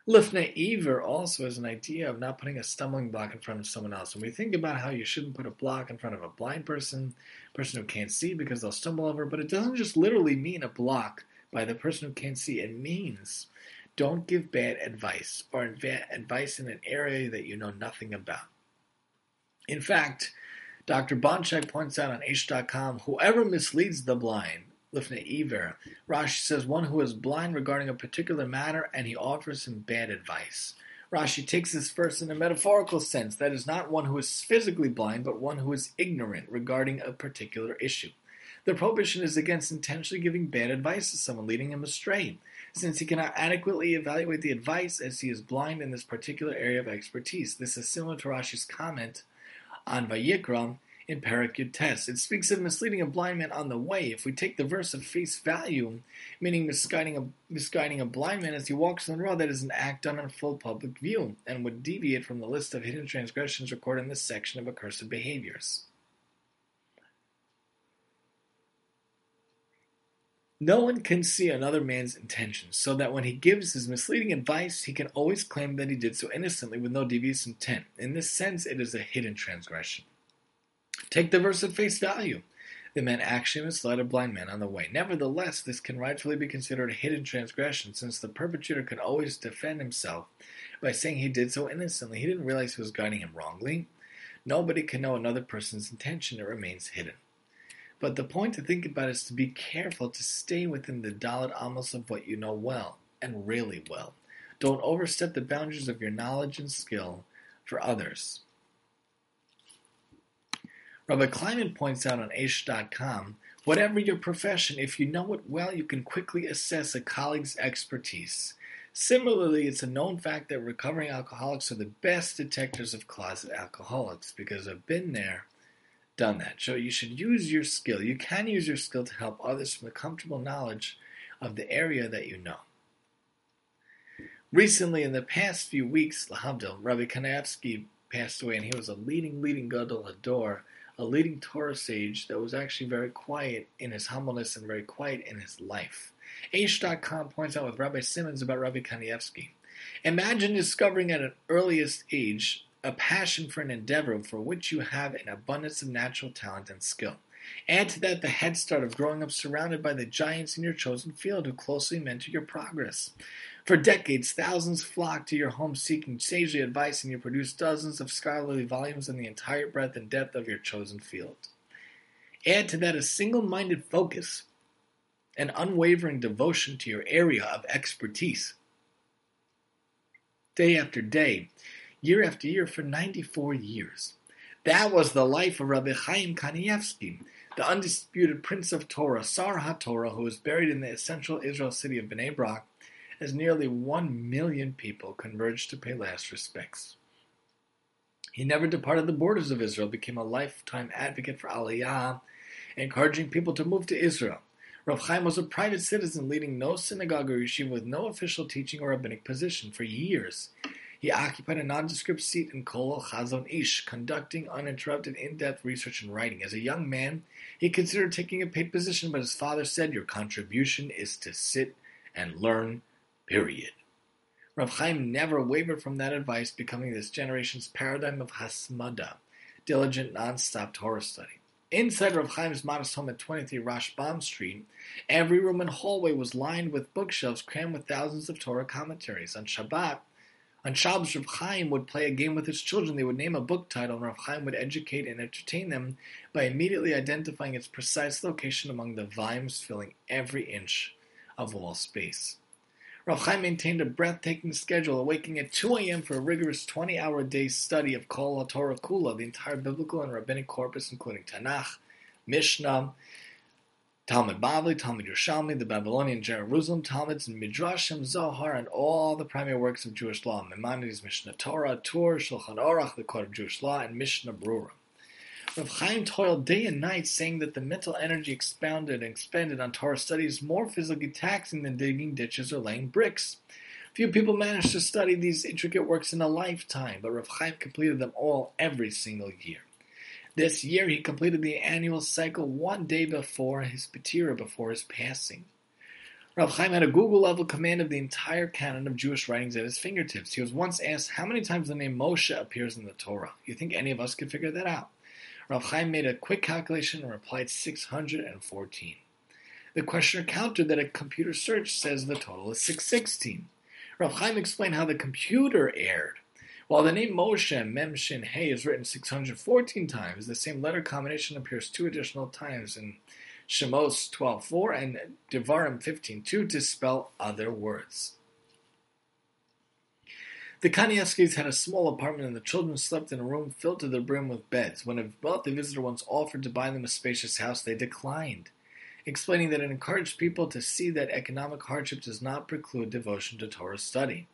Lifnei Iver also has an idea of not putting a stumbling block in front of someone else. When we think about how you shouldn't put a block in front of a blind person, person who can't see because they'll stumble over, but it doesn't just literally mean a block by the person who can't see. It means don't give bad advice or advice in an area that you know nothing about. In fact, Dr. Bonchek points out on Aish.com whoever misleads the blind Lifnei Iver. Rashi says one who is blind regarding a particular matter and he offers him bad advice. Rashi takes this verse in a metaphorical sense, that is not one who is physically blind, but one who is ignorant regarding a particular issue. The prohibition is against intentionally giving bad advice to someone, leading him astray, since he cannot adequately evaluate the advice as he is blind in this particular area of expertise. This is similar to Rashi's comment on Vayikra in Perek Tes. It speaks of misleading a blind man on the way. If we take the verse at face value, meaning misguiding a, misguiding a blind man as he walks on the road, that is an act done in full public view, and would deviate from the list of hidden transgressions recorded in this section of accursed behaviors. No one can see another man's intentions, so that when he gives his misleading advice, he can always claim that he did so innocently with no devious intent. In this sense, it is a hidden transgression. Take the verse at face value. The man actually misled a blind man on the way. Nevertheless, this can rightfully be considered a hidden transgression, since the perpetrator can always defend himself by saying he did so innocently. He didn't realize he was guiding him wrongly. Nobody can know another person's intention, it remains hidden. But the point to think about is to be careful to stay within the Dalet Amos of what you know well, and really well. Don't overstep the boundaries of your knowledge and skill for others. Rabbi Kleinman points out on Aish.com whatever your profession, if you know it well, you can quickly assess a colleague's expertise. Similarly, it's a known fact that recovering alcoholics are the best detectors of closet alcoholics because I've been there, done that. So you should use your skill. You can use your skill to help others from the comfortable knowledge of the area that you know. Recently, in the past few weeks, Lahavdil, Rabbi Kanievsky passed away, and he was a leading, leading Gadol Hador a leading Torah sage that was actually very quiet in his humbleness and very quiet in his life. Aish.com points out with Rabbi Simmons about Rabbi Kanievsky. Imagine discovering at an earliest age a passion for an endeavor for which you have an abundance of natural talent and skill. Add to that the head start of growing up surrounded by the giants in your chosen field who closely mentor your progress. For decades, thousands flocked to your home seeking sagely advice, and you produce dozens of scholarly volumes in the entire breadth and depth of your chosen field. Add to that a single minded focus an unwavering devotion to your area of expertise. Day after day, year after year for 94 years. That was the life of Rabbi Chaim Kanievsky, the undisputed prince of Torah, Sar HaTorah, who was buried in the essential Israel city of Bnei Brak, as nearly one million people converged to pay last respects. He never departed the borders of Israel, became a lifetime advocate for Aliyah, encouraging people to move to Israel. Rav Chaim was a private citizen, leading no synagogue or yeshiva with no official teaching or rabbinic position for years. He occupied a nondescript seat in Kol Chazon Ish, conducting uninterrupted in-depth research and writing. As a young man, he considered taking a paid position, but his father said, "Your contribution is to sit and learn." Period. Rav Chaim never wavered from that advice, becoming this generation's paradigm of hasmada, diligent, non-stop Torah study. Inside Rav Chaim's modest home at 23 Rashbam Street, every room and hallway was lined with bookshelves crammed with thousands of Torah commentaries. On Shabbat, on Shabbos, Rav Chaim would play a game with his children. They would name a book title, and Rav Chaim would educate and entertain them by immediately identifying its precise location among the volumes filling every inch of wall space. Rav Chaim maintained a breathtaking schedule, awaking at 2 a.m. for a rigorous 20-hour day study of Kol Torah Kula, the entire biblical and rabbinic corpus, including Tanakh, Mishnah, Talmud Bavli, Talmud Yerushalmi, the Babylonian Jerusalem Talmuds, and Midrashim, Zohar, and all the primary works of Jewish law, Maimonides, Mishneh Torah, Tur, Shulchan Aruch, the Code of Jewish Law, and Mishnah Berurah. Rav Chaim toiled day and night, saying that the mental energy expounded and expended on Torah study is more physically taxing than digging ditches or laying bricks. Few people manage to study these intricate works in a lifetime, but Rav Chaim completed them all every single year. This year he completed the annual cycle one day before his Patira, before his passing. Rav Chaim had a Google level command of the entire canon of Jewish writings at his fingertips. He was once asked how many times the name Moshe appears in the Torah. You think any of us could figure that out? Rav Chaim made a quick calculation and replied 614. The questioner countered that a computer search says the total is 616. Rav Chaim explained how the computer erred. While the name Moshe, Mem Shin Hey, is written 614 times, the same letter combination appears two additional times in Shemos 12.4 and Devarim 15.2 to spell other words. The Kanievskys had a small apartment and the children slept in a room filled to the brim with beds. When a wealthy visitor once offered to buy them a spacious house, they declined, explaining that it encouraged people to see that economic hardship does not preclude devotion to Torah study.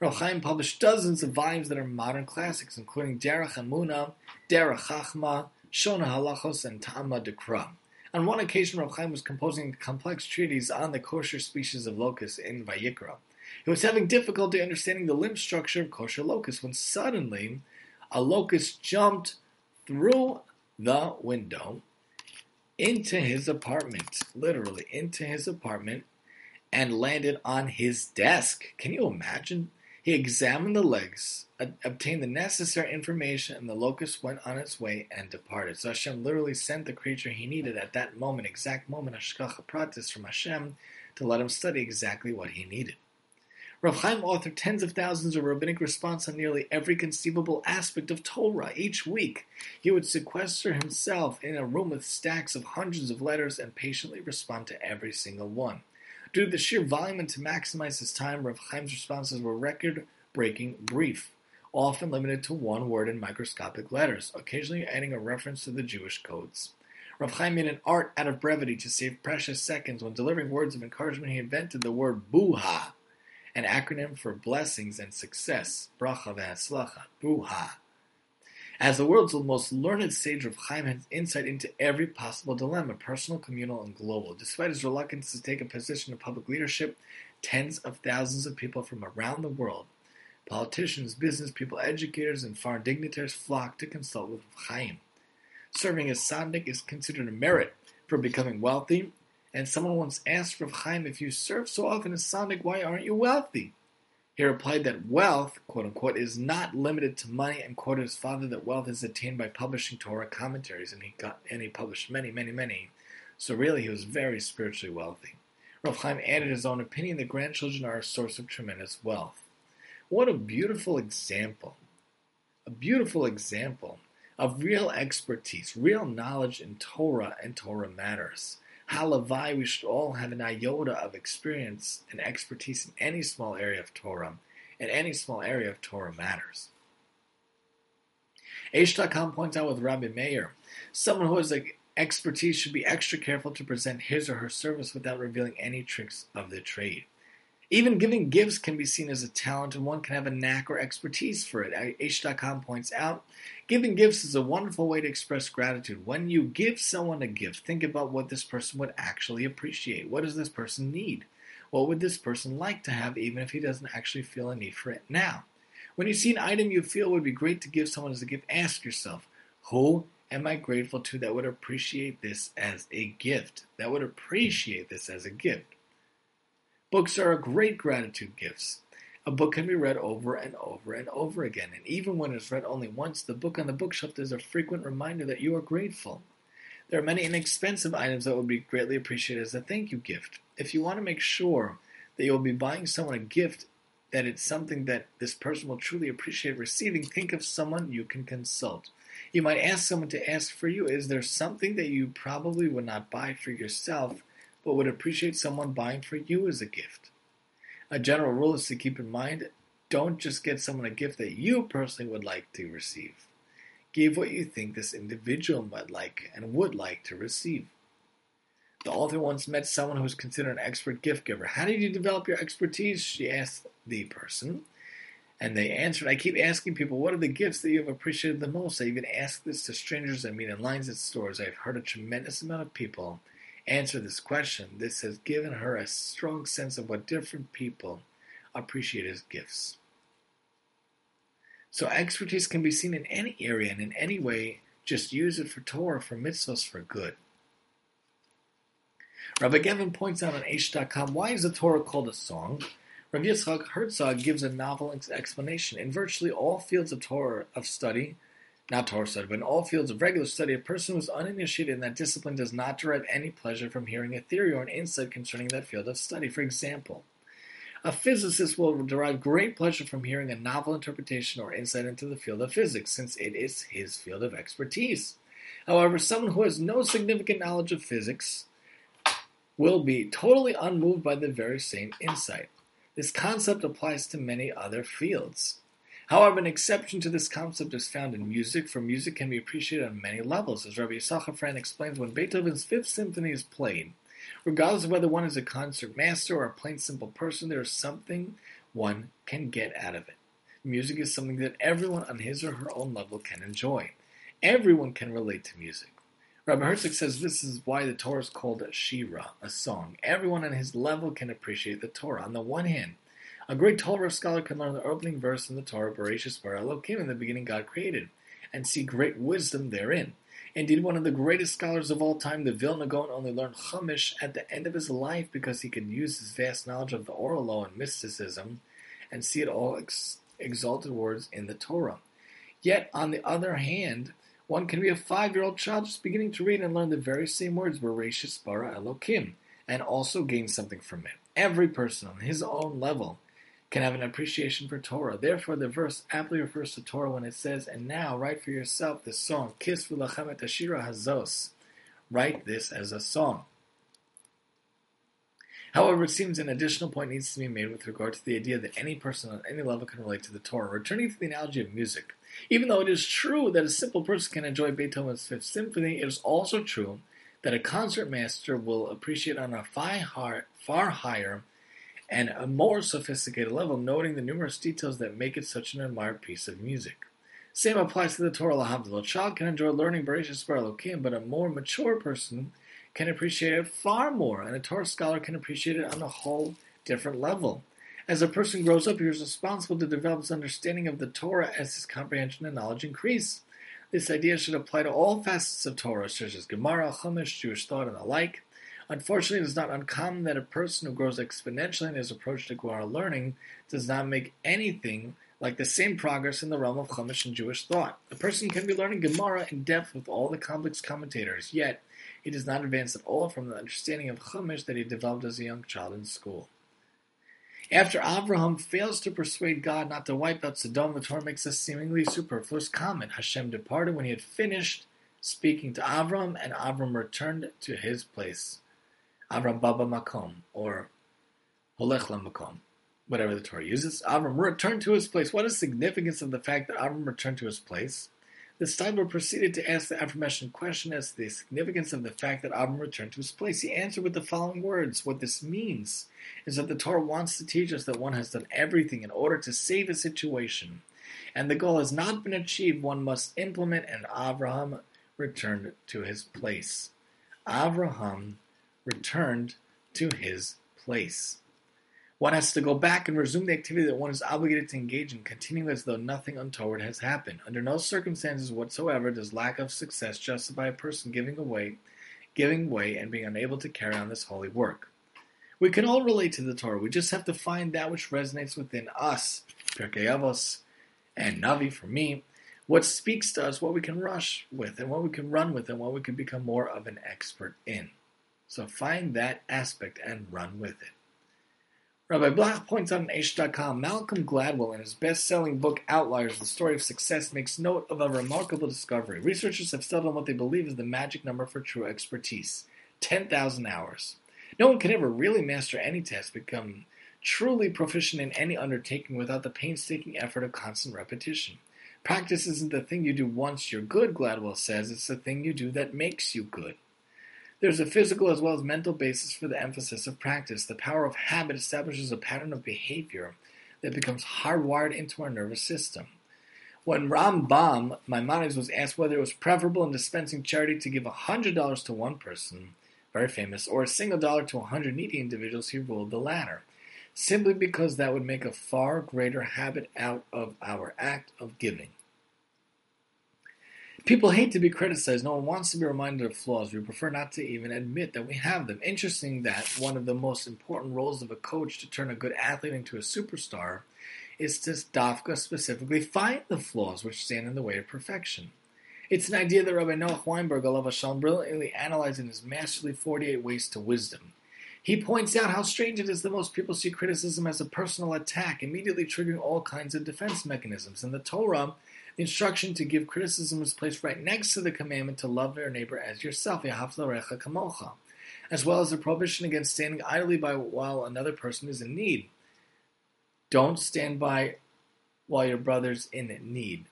Rav Chaim published dozens of volumes that are modern classics, including Derech Emunah, Derech Chachma, Shoneh Halachos, and Tama Dekra. On one occasion, Rav Chaim was composing complex treatise on the kosher species of locusts in Vayikra. He was having difficulty understanding the limb structure of kosher locusts when suddenly a locust jumped through the window into his apartment, literally into his apartment, and landed on his desk. Can you imagine? He examined the legs, obtained the necessary information, and the locust went on its way and departed. So Hashem literally sent the creature he needed at that moment, exact moment, Hashgacha Pratis from Hashem, to let him study exactly what he needed. Rav Chaim authored tens of thousands of rabbinic response on nearly every conceivable aspect of Torah. Each week, he would sequester himself in a room with stacks of hundreds of letters and patiently respond to every single one. Due to the sheer volume and to maximize his time, Rav Chaim's responses were record-breaking brief, often limited to one word in microscopic letters, occasionally adding a reference to the Jewish codes. Rav Chaim made an art out of brevity to save precious seconds. When delivering words of encouragement, he invented the word buha, an acronym for blessings and success, bracha ve'aslacha, buha. As the world's most learned sage, Rav Chaim has insight into every possible dilemma, personal, communal, and global. Despite his reluctance to take a position of public leadership, tens of thousands of people from around the world, politicians, business people, educators, and foreign dignitaries flock to consult with Rav Chaim. Serving as sandak is considered a merit for becoming wealthy, and someone once asked Rav Chaim, if you serve so often as sandak, why aren't you wealthy? He replied that wealth, quote unquote, is not limited to money, and quoted his father that wealth is attained by publishing Torah commentaries, and he got and he published many, many, many. So really, he was very spiritually wealthy. Rav Chaim added his own opinion that grandchildren are a source of tremendous wealth. What a beautiful example! A beautiful example of real expertise, real knowledge in Torah and Torah matters. Halavai, we should all have an iota of experience and expertise in any small area of Torah, and any small area of Torah matters. Aish.com points out with Rabbi Meir, someone who has expertise should be extra careful to present his or her service without revealing any tricks of the trade. Even giving gifts can be seen as a talent, and one can have a knack or expertise for it. Aish.com points out giving gifts is a wonderful way to express gratitude. When you give someone a gift, think about what this person would actually appreciate. What does this person need? What would this person like to have, even if he doesn't actually feel a need for it now? When you see an item you feel would be great to give someone as a gift, ask yourself, who am I grateful to that would appreciate this as a gift? That would appreciate this as a gift. Books are a great gratitude gifts. A book can be read over and over and over again, and even when it's read only once, the book on the bookshelf is a frequent reminder that you are grateful. There are many inexpensive items that would be greatly appreciated as a thank you gift. If you want to make sure that you will be buying someone a gift that it's something that this person will truly appreciate receiving, think of someone you can consult. You might ask someone to ask for you, is there something that you probably would not buy for yourself but would appreciate someone buying for you as a gift. A general rule is to keep in mind don't just get someone a gift that you personally would like to receive. Give what you think this individual might like and would like to receive. The author once met someone who was considered an expert gift giver. How did you develop your expertise? She asked the person. And they answered, I keep asking people, what are the gifts that you have appreciated the most? I even ask this to strangers I meet in lines at stores. I've heard a tremendous amount of people answer this question, this has given her a strong sense of what different people appreciate as gifts. So expertise can be seen in any area and in any way. Just use it for Torah, for mitzvahs, for good. Rabbi Gevin points out on Aish.com why is the Torah called a song? Rabbi Yitzchak Herzog gives a novel explanation. In virtually all fields of Torah of study, not Torah but in all fields of regular study, a person who is uninitiated in that discipline does not derive any pleasure from hearing a theory or an insight concerning that field of study. For example, a physicist will derive great pleasure from hearing a novel interpretation or insight into the field of physics, since it is his field of expertise. However, someone who has no significant knowledge of physics will be totally unmoved by the very same insight. This concept applies to many other fields. However, an exception to this concept is found in music, for music can be appreciated on many levels. As Rabbi Yisachar explains, when Beethoven's Fifth Symphony is played, regardless of whether one is a concert master or a plain simple person, there is something one can get out of it. Music is something that everyone on his or her own level can enjoy. Everyone can relate to music. Rabbi Herzog says this is why the Torah is called a shira, a song. Everyone on his level can appreciate the Torah. On the one hand, a great Torah scholar can learn the opening verse in the Torah, Bereshis bara Elokim, in the beginning God created, and see great wisdom therein. Indeed, one of the greatest scholars of all time, the Vilna Gaon, only learned Chumash at the end of his life because he could use his vast knowledge of the oral law and mysticism and see it all ex- exalted words in the Torah. Yet, on the other hand, one can be a five-year-old child just beginning to read and learn the very same words, Bereshis bara Elokim, and also gain something from it. Every person on his own level can have an appreciation for Torah. Therefore, the verse aptly refers to Torah when it says, And now write for yourself this song, Kis v'lachem et ashira hazos. Write this as a song. However, it seems an additional point needs to be made with regard to the idea that any person on any level can relate to the Torah. Returning to the analogy of music, even though it is true that a simple person can enjoy Beethoven's Fifth Symphony, it is also true that a concert master will appreciate on a far higher and a more sophisticated level, noting the numerous details that make it such an admired piece of music. Same applies to the Torah Lahavdil. A child can enjoy learning Bereshit Bar but a more mature person can appreciate it far more, and a Torah scholar can appreciate it on a whole different level. As a person grows up, he is responsible to develop his understanding of the Torah as his comprehension and knowledge increase. This idea should apply to all facets of Torah, such as Gemara, Chumash, Jewish thought, and the like. Unfortunately, it is not uncommon that a person who grows exponentially in his approach to Gemara learning does not make anything like the same progress in the realm of Chumash and Jewish thought. A person can be learning Gemara in depth with all the complex commentators, yet he does not advance at all from the understanding of Chumash that he developed as a young child in school. After Avraham fails to persuade God not to wipe out Sodom, the Torah makes a seemingly superfluous comment. Hashem departed when he had finished speaking to Avram, and Avram returned to his place Avram Baba Makom, or Holech Makom, whatever the Torah uses. Avram returned to his place. What is the significance of the fact that Avram returned to his place? The Steipler proceeded to ask the aforementioned question as to the significance of the fact that Avram returned to his place. He answered with the following words What this means is that the Torah wants to teach us that one has done everything in order to save a situation, and the goal has not been achieved. One must implement, and Avraham returned to his place. Avraham returned to his place. One has to go back and resume the activity that one is obligated to engage in, continuing as though nothing untoward has happened. Under no circumstances whatsoever does lack of success justify a person giving away, giving way, and being unable to carry on this holy work. We can all relate to the Torah. We just have to find that which resonates within us. Pirkei Avos and Navi for me, what speaks to us, what we can rush with, and what we can run with, and what we can become more of an expert in. So find that aspect and run with it. Rabbi Blech points out on Aish.com, Malcolm Gladwell, in his best-selling book Outliers, The Story of Success, makes note of a remarkable discovery. Researchers have settled on what they believe is the magic number for true expertise, 10,000 hours. No one can ever really master any task, become truly proficient in any undertaking without the painstaking effort of constant repetition. Practice isn't the thing you do once you're good, Gladwell says, it's the thing you do that makes you good. There's a physical as well as mental basis for the emphasis of practice. The power of habit establishes a pattern of behavior that becomes hardwired into our nervous system. When Rambam Maimonides was asked whether it was preferable in dispensing charity to give $100 to one person, very famous, or a single dollar to 100 needy individuals, he ruled the latter, simply because that would make a far greater habit out of our act of giving. People hate to be criticized. No one wants to be reminded of flaws. We prefer not to even admit that we have them. Interesting that one of the most important roles of a coach to turn a good athlete into a superstar is to dafka specifically find the flaws which stand in the way of perfection. It's an idea that Rabbi Noach Weinberg, Allah Hashem, brilliantly analyzed in his masterly 48 Ways to Wisdom. He points out how strange it is that most people see criticism as a personal attack, immediately triggering all kinds of defense mechanisms. In the Torah, the instruction to give criticism is placed right next to the commandment to love your neighbor as yourself, as well as the prohibition against standing idly by while another person is in need. Don't stand by while your brother's in need.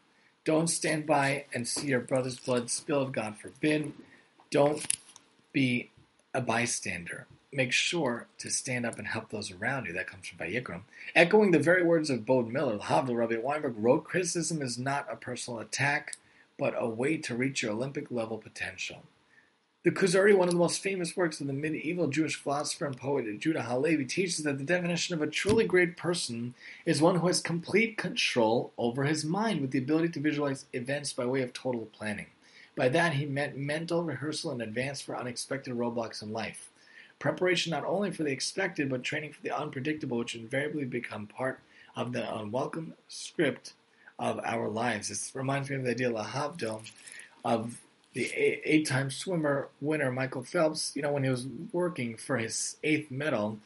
Don't stand by and see your brother's blood spilled, God forbid. Don't be a bystander make sure to stand up and help those around you. That comes from Vayikram. Echoing the very words of Bode Miller, Havdil Rabbi Weinberg wrote, criticism is not a personal attack, but a way to reach your Olympic level potential. The Kuzari, one of the most famous works of the medieval Jewish philosopher and poet Judah Halevi, teaches that the definition of a truly great person is one who has complete control over his mind with the ability to visualize events by way of total planning. By that, he meant mental rehearsal in advance for unexpected roadblocks in life. Preparation not only for the expected, but training for the unpredictable, which invariably become part of the unwelcome script of our lives. This reminds me of the idea, Lahavdil, of the eight-time swimmer winner Michael Phelps. You know, when he was working for his eighth medal,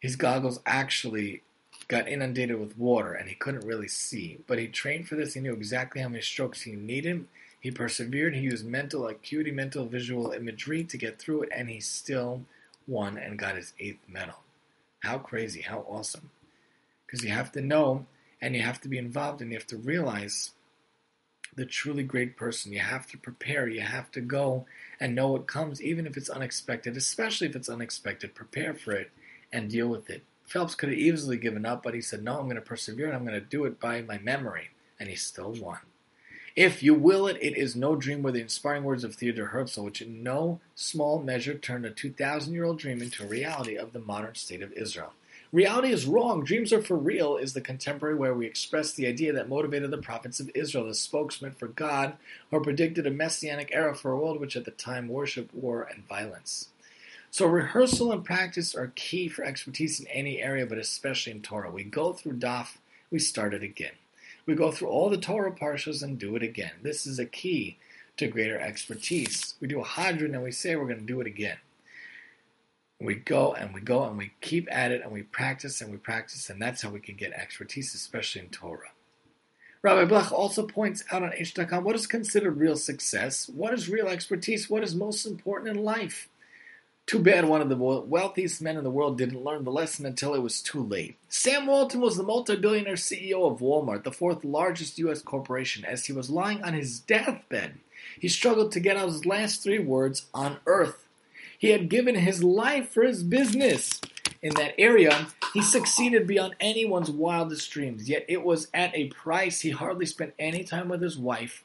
his goggles actually got inundated with water and he couldn't really see. But he trained for this. He knew exactly how many strokes he needed. He persevered. He used mental acuity, mental visual imagery to get through it, and he still won and got his eighth medal. How crazy, how awesome. Because you have to know and you have to be involved and you have to realize the truly great person. You have to prepare, you have to go and know what comes, even if it's unexpected, especially if it's unexpected. Prepare for it and deal with it. Phelps could have easily given up, but he said, No, I'm going to persevere and I'm going to do it by my memory. And he still won. If you will it, it is no dream were the inspiring words of Theodor Herzl, which in no small measure turned a 2,000 year old dream into a reality of the modern state of Israel. Reality is wrong, dreams are for real is the contemporary way we express the idea that motivated the prophets of Israel, the spokesman for God, or predicted a messianic era for a world which at the time worshipped war and violence. So, rehearsal and practice are key for expertise in any area, but especially in Torah. We go through Daf, we start it again. We go through all the Torah parshas and do it again. This is a key to greater expertise. We do a hadran and we say we're going to do it again. We go and we go and we keep at it and we practice and we practice, and that's how we can get expertise, especially in Torah. Rabbi Blech also points out on Aish.com what is considered real success, what is real expertise, what is most important in life. Too bad one of the wealthiest men in the world didn't learn the lesson until it was too late. Sam Walton was the multi billionaire CEO of Walmart, the fourth largest U.S. corporation. As he was lying on his deathbed, he struggled to get out his last three words on earth. He had given his life for his business. In that area, he succeeded beyond anyone's wildest dreams, yet it was at a price. He hardly spent any time with his wife,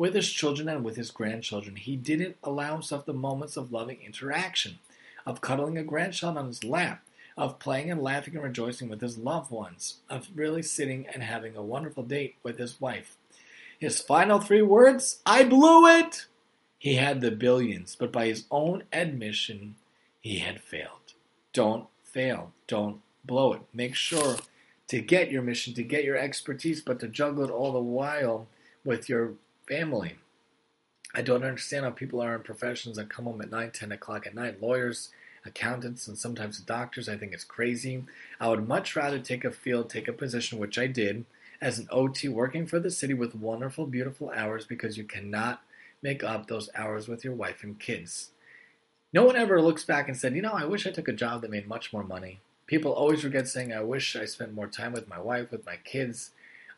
with his children, and with his grandchildren. He didn't allow himself the moments of loving interaction, of cuddling a grandchild on his lap, of playing and laughing and rejoicing with his loved ones, of really sitting and having a wonderful date with his wife. His final three words I blew it! He had the billions, but by his own admission, he had failed. Don't fail. Don't blow it. Make sure to get your mission, to get your expertise, but to juggle it all the while with your family. I don't understand how people are in professions that come home at 9, 10 o'clock at night. Lawyers, accountants, and sometimes doctors. I think it's crazy. I would much rather take a field, take a position, which I did, as an OT working for the city with wonderful, beautiful hours because you cannot make up those hours with your wife and kids. No one ever looks back and said, you know, I wish I took a job that made much more money. People always regret saying, I wish I spent more time with my wife, with my kids.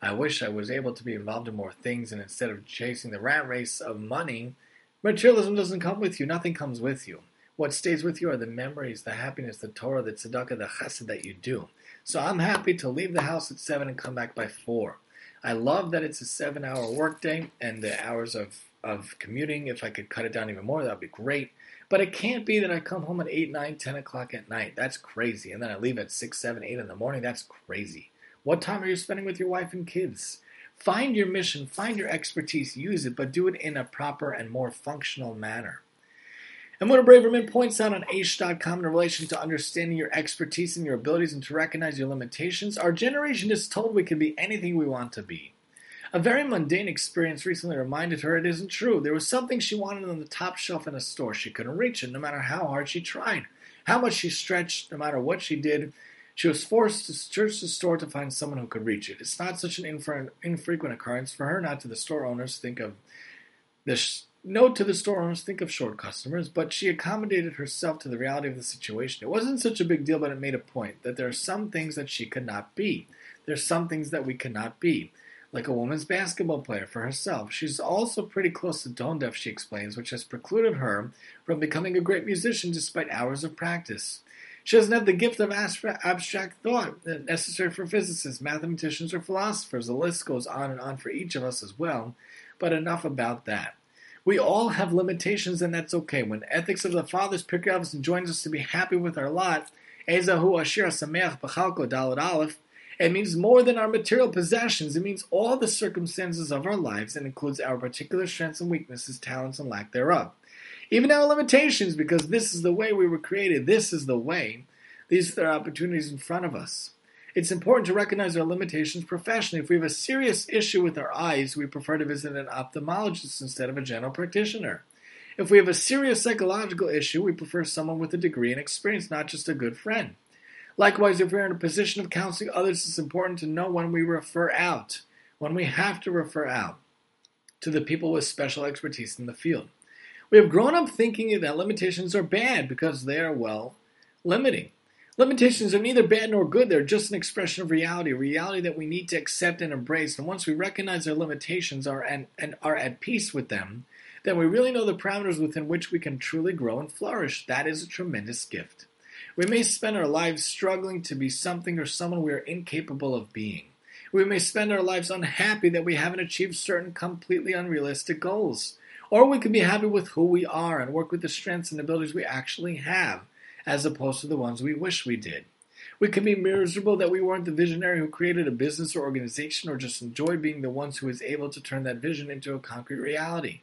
I wish I was able to be involved in more things, and instead of chasing the rat race of money, materialism doesn't come with you. Nothing comes with you. What stays with you are the memories, the happiness, the Torah, the tzedakah, the chesed that you do. So I'm happy to leave the house at 7 and come back by 4. I love that it's a seven hour workday and the hours of, of commuting. If I could cut it down even more, that would be great. But it can't be that I come home at 8, 9, 10 o'clock at night. That's crazy. And then I leave at 6, 7, 8 in the morning. That's crazy. What time are you spending with your wife and kids? Find your mission, find your expertise, use it, but do it in a proper and more functional manner. And what a Braverman points out on Aish.com in relation to understanding your expertise and your abilities and to recognize your limitations, our generation is told we can be anything we want to be. A very mundane experience recently reminded her it isn't true. There was something she wanted on the top shelf in a store. She couldn't reach it no matter how hard she tried. How much she stretched, no matter what she did, she was forced to search the store to find someone who could reach it. It's not such an infre- infrequent occurrence for her not to the store owners think of this note to the store owners think of short customers, but she accommodated herself to the reality of the situation. It wasn't such a big deal, but it made a point that there are some things that she could not be. There's some things that we cannot be like a woman's basketball player for herself. She's also pretty close to tone deaf, she explains, which has precluded her from becoming a great musician despite hours of practice. She doesn't have the gift of abstract thought necessary for physicists, mathematicians, or philosophers. The list goes on and on for each of us as well, but enough about that. We all have limitations, and that's okay. When Ethics of the Fathers Pirkei joins us to be happy with our lot, it means more than our material possessions. It means all the circumstances of our lives and includes our particular strengths and weaknesses, talents and lack thereof. Even our limitations, because this is the way we were created. This is the way. These are opportunities in front of us. It's important to recognize our limitations professionally. If we have a serious issue with our eyes, we prefer to visit an ophthalmologist instead of a general practitioner. If we have a serious psychological issue, we prefer someone with a degree and experience, not just a good friend. Likewise, if we're in a position of counseling others, it's important to know when we refer out, when we have to refer out to the people with special expertise in the field. We have grown up thinking that limitations are bad because they are, well, limiting. Limitations are neither bad nor good, they're just an expression of reality, a reality that we need to accept and embrace. And once we recognize our limitations are and, and are at peace with them, then we really know the parameters within which we can truly grow and flourish. That is a tremendous gift. We may spend our lives struggling to be something or someone we are incapable of being. We may spend our lives unhappy that we haven't achieved certain completely unrealistic goals. Or we can be happy with who we are and work with the strengths and abilities we actually have, as opposed to the ones we wish we did. We can be miserable that we weren't the visionary who created a business or organization or just enjoy being the ones who is able to turn that vision into a concrete reality.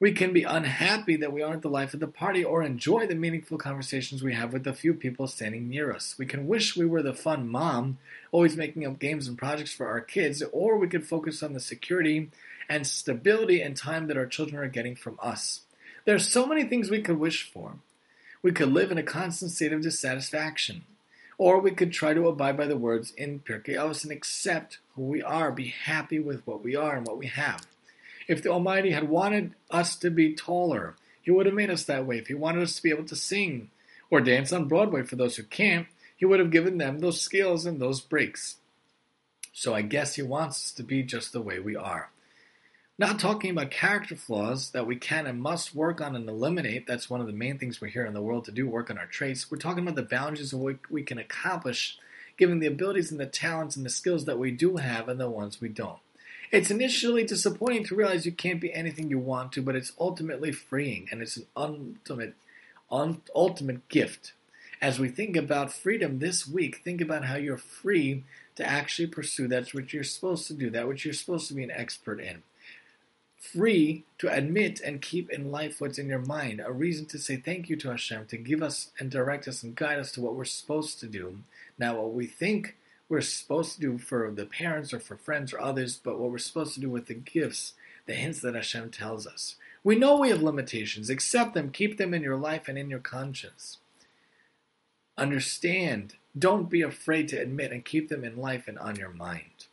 We can be unhappy that we aren't the life of the party or enjoy the meaningful conversations we have with the few people standing near us. We can wish we were the fun mom, always making up games and projects for our kids, or we could focus on the security and stability and time that our children are getting from us. There are so many things we could wish for. We could live in a constant state of dissatisfaction. Or we could try to abide by the words in Pirkei Avos and accept who we are, be happy with what we are and what we have. If the Almighty had wanted us to be taller, He would have made us that way. If He wanted us to be able to sing or dance on Broadway for those who can't, He would have given them those skills and those breaks. So I guess He wants us to be just the way we are. Not talking about character flaws that we can and must work on and eliminate. That's one of the main things we're here in the world to do work on our traits. We're talking about the boundaries of what we can accomplish given the abilities and the talents and the skills that we do have and the ones we don't. It's initially disappointing to realize you can't be anything you want to, but it's ultimately freeing and it's an ultimate, un- ultimate gift. As we think about freedom this week, think about how you're free to actually pursue that's what you're supposed to do, that which you're supposed to be an expert in free to admit and keep in life what's in your mind, a reason to say thank you to Hashem, to give us and direct us and guide us to what we're supposed to do. Now, what we think we're supposed to do for the parents or for friends or others, but what we're supposed to do with the gifts, the hints that Hashem tells us. We know we have limitations. Accept them, keep them in your life and in your conscience. Understand. Don't be afraid to admit and keep them in life and on your mind.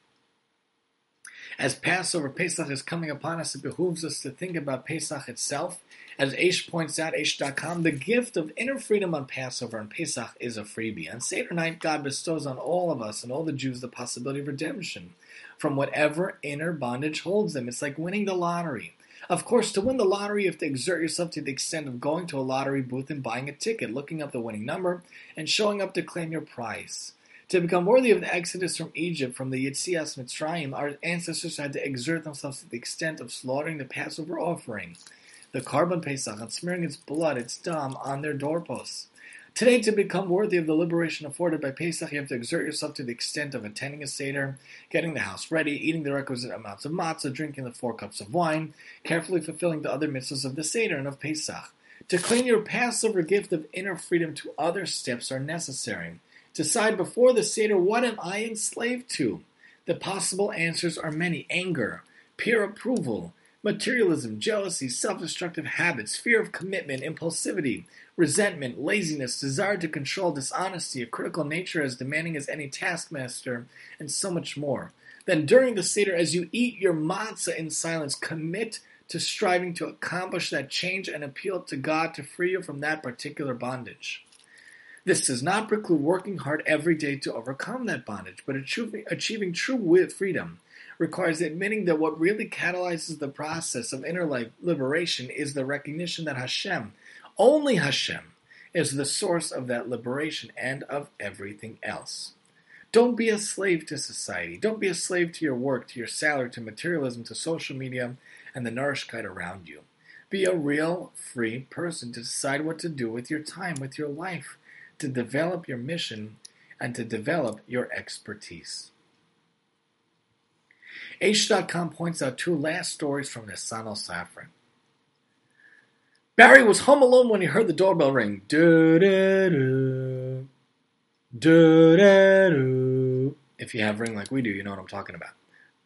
As Passover, Pesach is coming upon us, it behooves us to think about Pesach itself. As Aish points out, Aish.com, the gift of inner freedom on Passover and Pesach is a freebie. On Seder night, God bestows on all of us and all the Jews the possibility of redemption from whatever inner bondage holds them. It's like winning the lottery. Of course, to win the lottery, you have to exert yourself to the extent of going to a lottery booth and buying a ticket, looking up the winning number, and showing up to claim your prize. To become worthy of the exodus from Egypt, from the Yitzias Mitzrayim, our ancestors had to exert themselves to the extent of slaughtering the Passover offering, the Korban Pesach, and smearing its blood, its dam, on their doorposts. Today, to become worthy of the liberation afforded by Pesach, you have to exert yourself to the extent of attending a Seder, getting the house ready, eating the requisite amounts of matzah, drinking the four cups of wine, carefully fulfilling the other mitzvahs of the Seder and of Pesach. To claim your Passover gift of inner freedom, two other steps are necessary. Decide before the Seder what am I enslaved to? The possible answers are many anger, peer approval, materialism, jealousy, self destructive habits, fear of commitment, impulsivity, resentment, laziness, desire to control, dishonesty, a critical nature as demanding as any taskmaster, and so much more. Then during the Seder, as you eat your matzah in silence, commit to striving to accomplish that change and appeal to God to free you from that particular bondage. This does not preclude working hard every day to overcome that bondage, but achieving, true freedom requires admitting that what really catalyzes the process of inner life liberation is the recognition that Hashem, only Hashem, is the source of that liberation and of everything else. Don't be a slave to society. Don't be a slave to your work, to your salary, to materialism, to social media, and the narishkeit around you. Be a real, free person to decide what to do with your time, with your life to develop your mission and to develop your expertise. Aish.com points out two last stories from Nesanel Safran. Barry was home alone when he heard the doorbell ring. Do-do-do. Do-do-do. If you have ring like we do, you know what I'm talking about.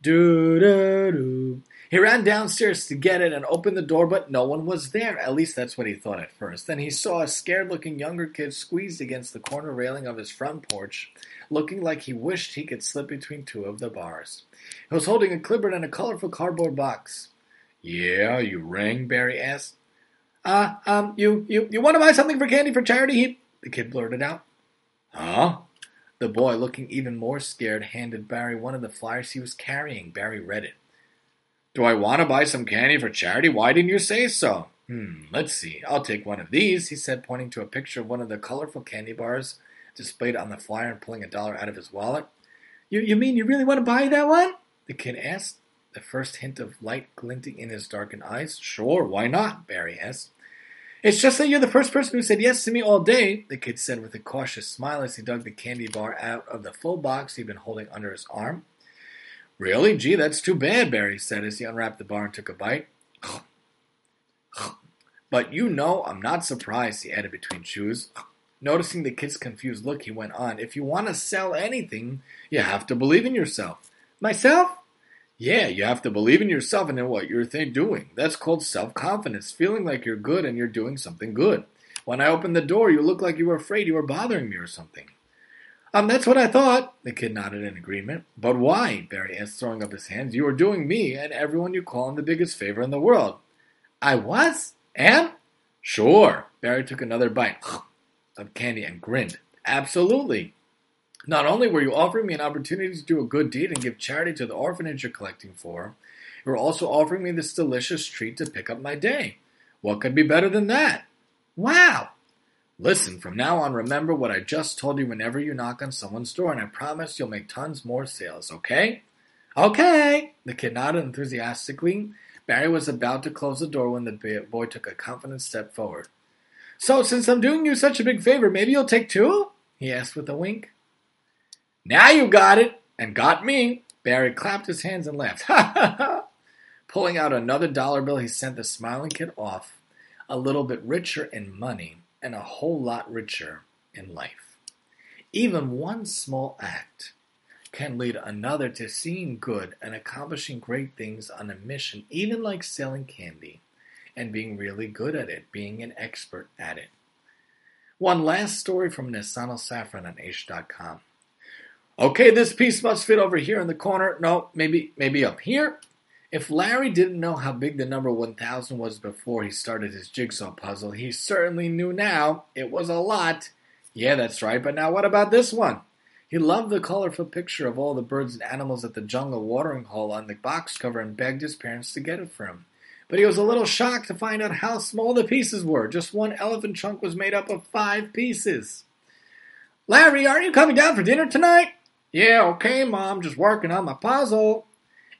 Do-do-do. He ran downstairs to get it and opened the door, but no one was there. At least that's what he thought at first. Then he saw a scared looking younger kid squeezed against the corner railing of his front porch, looking like he wished he could slip between two of the bars. He was holding a clipboard and a colorful cardboard box. Yeah, you rang? Barry asked. Uh, um, you, you, you want to buy something for candy for charity? He, the kid blurted out. Huh? The boy, looking even more scared, handed Barry one of the flyers he was carrying. Barry read it. Do I want to buy some candy for charity? Why didn't you say so? Hmm, let's see. I'll take one of these, he said, pointing to a picture of one of the colorful candy bars displayed on the flyer and pulling a dollar out of his wallet. You, you mean you really want to buy that one? The kid asked, the first hint of light glinting in his darkened eyes. Sure, why not? Barry asked. It's just that you're the first person who said yes to me all day, the kid said with a cautious smile as he dug the candy bar out of the full box he'd been holding under his arm. Really? Gee, that's too bad, Barry said as he unwrapped the bar and took a bite. But you know, I'm not surprised, he added between chews. Noticing the kid's confused look, he went on, If you want to sell anything, you have to believe in yourself. Myself? Yeah, you have to believe in yourself and in what you're th- doing. That's called self confidence, feeling like you're good and you're doing something good. When I opened the door, you looked like you were afraid you were bothering me or something. Um, that's what I thought. The kid nodded in agreement. But why? Barry asked, throwing up his hands. You are doing me and everyone you call in the biggest favor in the world. I was? Am? Sure. Barry took another bite of candy and grinned. Absolutely. Not only were you offering me an opportunity to do a good deed and give charity to the orphanage you're collecting for, you were also offering me this delicious treat to pick up my day. What could be better than that? Wow! Listen, from now on, remember what I just told you whenever you knock on someone's door, and I promise you'll make tons more sales, okay? Okay! The kid nodded enthusiastically. Barry was about to close the door when the boy took a confident step forward. So, since I'm doing you such a big favor, maybe you'll take two? he asked with a wink. Now you got it, and got me. Barry clapped his hands and laughed. Ha ha ha! Pulling out another dollar bill, he sent the smiling kid off, a little bit richer in money and a whole lot richer in life. Even one small act can lead another to seeing good and accomplishing great things on a mission, even like selling candy and being really good at it, being an expert at it. One last story from Nesanel Safran on Aish.com. Okay, this piece must fit over here in the corner. No, maybe maybe up here. If Larry didn't know how big the number 1000 was before he started his jigsaw puzzle, he certainly knew now it was a lot. Yeah, that's right, but now what about this one? He loved the colorful picture of all the birds and animals at the jungle watering hole on the box cover and begged his parents to get it for him. But he was a little shocked to find out how small the pieces were. Just one elephant trunk was made up of five pieces. Larry, are you coming down for dinner tonight? Yeah, okay, Mom, just working on my puzzle.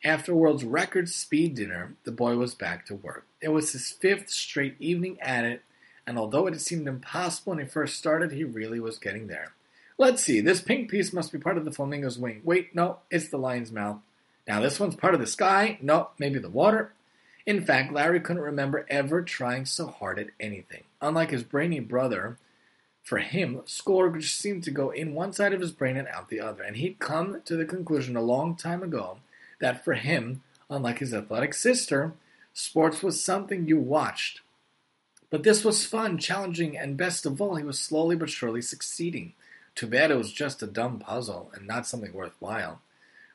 After world's record speed dinner, the boy was back to work. It was his fifth straight evening at it, and although it seemed impossible when he first started, he really was getting there. Let's see, this pink piece must be part of the flamingo's wing. Wait, no, it's the lion's mouth. Now this one's part of the sky. No, maybe the water. In fact, Larry couldn't remember ever trying so hard at anything. Unlike his brainy brother, for him, schoolwork seemed to go in one side of his brain and out the other, and he'd come to the conclusion a long time ago that for him, unlike his athletic sister, sports was something you watched. But this was fun, challenging, and best of all, he was slowly but surely succeeding. Too bad it was just a dumb puzzle and not something worthwhile.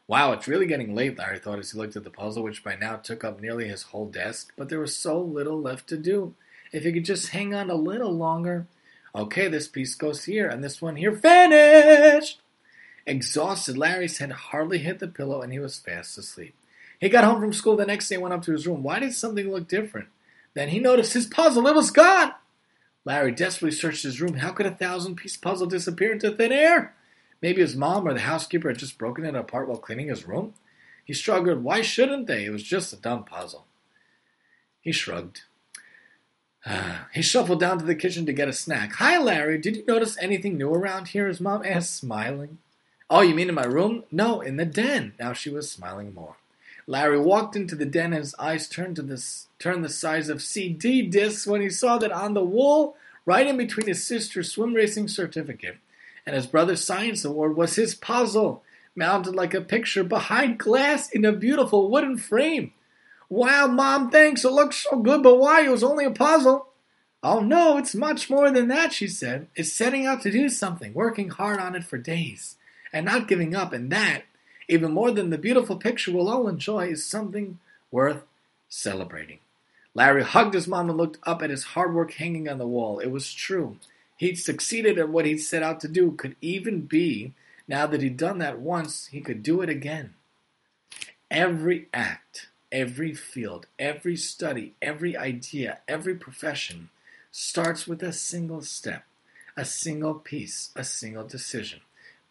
Wow, it's really getting late, Larry thought as he looked at the puzzle, which by now took up nearly his whole desk, but there was so little left to do. If he could just hang on a little longer. Okay, this piece goes here, and this one here. Finished! Exhausted, Larry's head hardly hit the pillow, and he was fast asleep. He got home from school the next day and went up to his room. Why did something look different? Then he noticed his puzzle. It was gone! Larry desperately searched his room. How could a thousand piece puzzle disappear into thin air? Maybe his mom or the housekeeper had just broken it apart while cleaning his room? He struggled. Why shouldn't they? It was just a dumb puzzle. He shrugged. he shuffled down to the kitchen to get a snack. Hi, Larry. Did you notice anything new around here? His mom asked, smiling. Oh, you mean in my room? No, in the den. Now she was smiling more. Larry walked into the den and his eyes turned to this turned the size of CD discs when he saw that on the wall, right in between his sister's swim racing certificate and his brother's science award, was his puzzle, mounted like a picture behind glass in a beautiful wooden frame. Wow, Mom, thanks. It looks so good, but why? It was only a puzzle. Oh, no, it's much more than that, she said. It's setting out to do something, working hard on it for days, and not giving up, and that even more than the beautiful picture we'll all enjoy, is something worth celebrating. Larry hugged his mom and looked up at his hard work hanging on the wall. It was true. He'd succeeded at what he'd set out to do. Could even be, now that he'd done that once, he could do it again. Every act, every field, every study, every idea, every profession starts with a single step, a single piece, a single decision.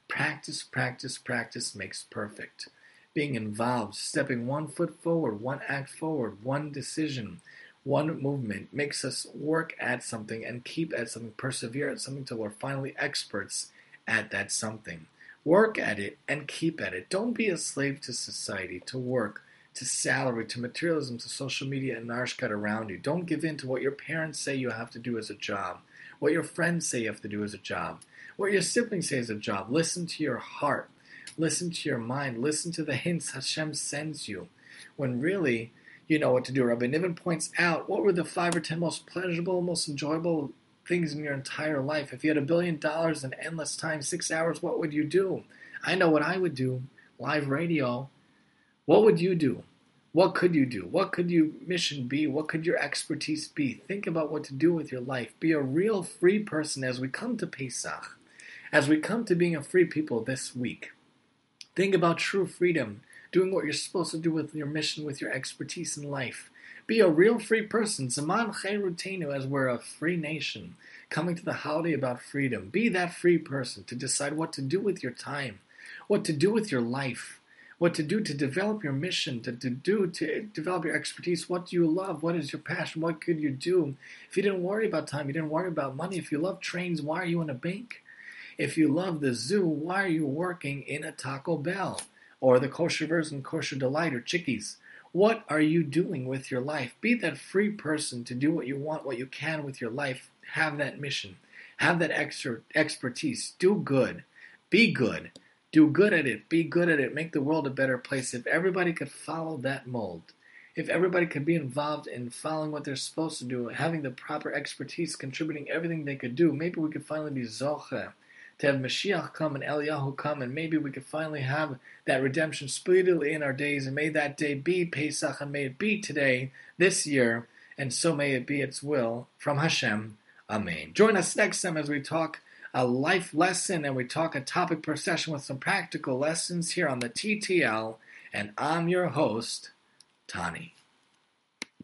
Practice, practice, practice makes perfect. Being involved, stepping one foot forward, one act forward, one decision, one movement makes us work at something and keep at something, persevere at something till we're finally experts at that something. Work at it and keep at it. Don't be a slave to society, to work, to salary, to materialism, to social media and narishkeit around you. Don't give in to what your parents say you have to do as a job, what your friends say you have to do as a job. What your siblings say is a job. Listen to your heart. Listen to your mind. Listen to the hints Hashem sends you. When really, you know what to do. Rabbi Nivin points out what were the five or ten most pleasurable, most enjoyable things in your entire life. If you had a billion dollars and endless time, six hours, what would you do? I know what I would do. Live radio. What would you do? What could you do? What could your mission be? What could your expertise be? Think about what to do with your life. Be a real free person as we come to Pesach, as we come to being a free people this week. Think about true freedom, doing what you're supposed to do with your mission, with your expertise in life. Be a real free person. Zaman Chayrutenu, as we're a free nation, coming to the holiday about freedom. Be that free person to decide what to do with your time, what to do with your life what to do to develop your mission, to, to do to develop your expertise. What do you love? What is your passion? What could you do? If you didn't worry about time, you didn't worry about money. If you love trains, why are you in a bank? If you love the zoo, why are you working in a Taco Bell or the kosher version, kosher delight or chickies? What are you doing with your life? Be that free person to do what you want, what you can with your life. Have that mission. Have that extra expertise. Do good. Be good do good at it, be good at it, make the world a better place. If everybody could follow that mold, if everybody could be involved in following what they're supposed to do, having the proper expertise, contributing everything they could do, maybe we could finally be Zoche to have Mashiach come and Eliyahu come, and maybe we could finally have that redemption speedily in our days, and may that day be Pesach, and may it be today, this year, and so may it be its will from Hashem. Amen. Join us next time as we talk a life lesson and we talk a topic per session with some practical lessons here on the TTL. And I'm your host, Tani.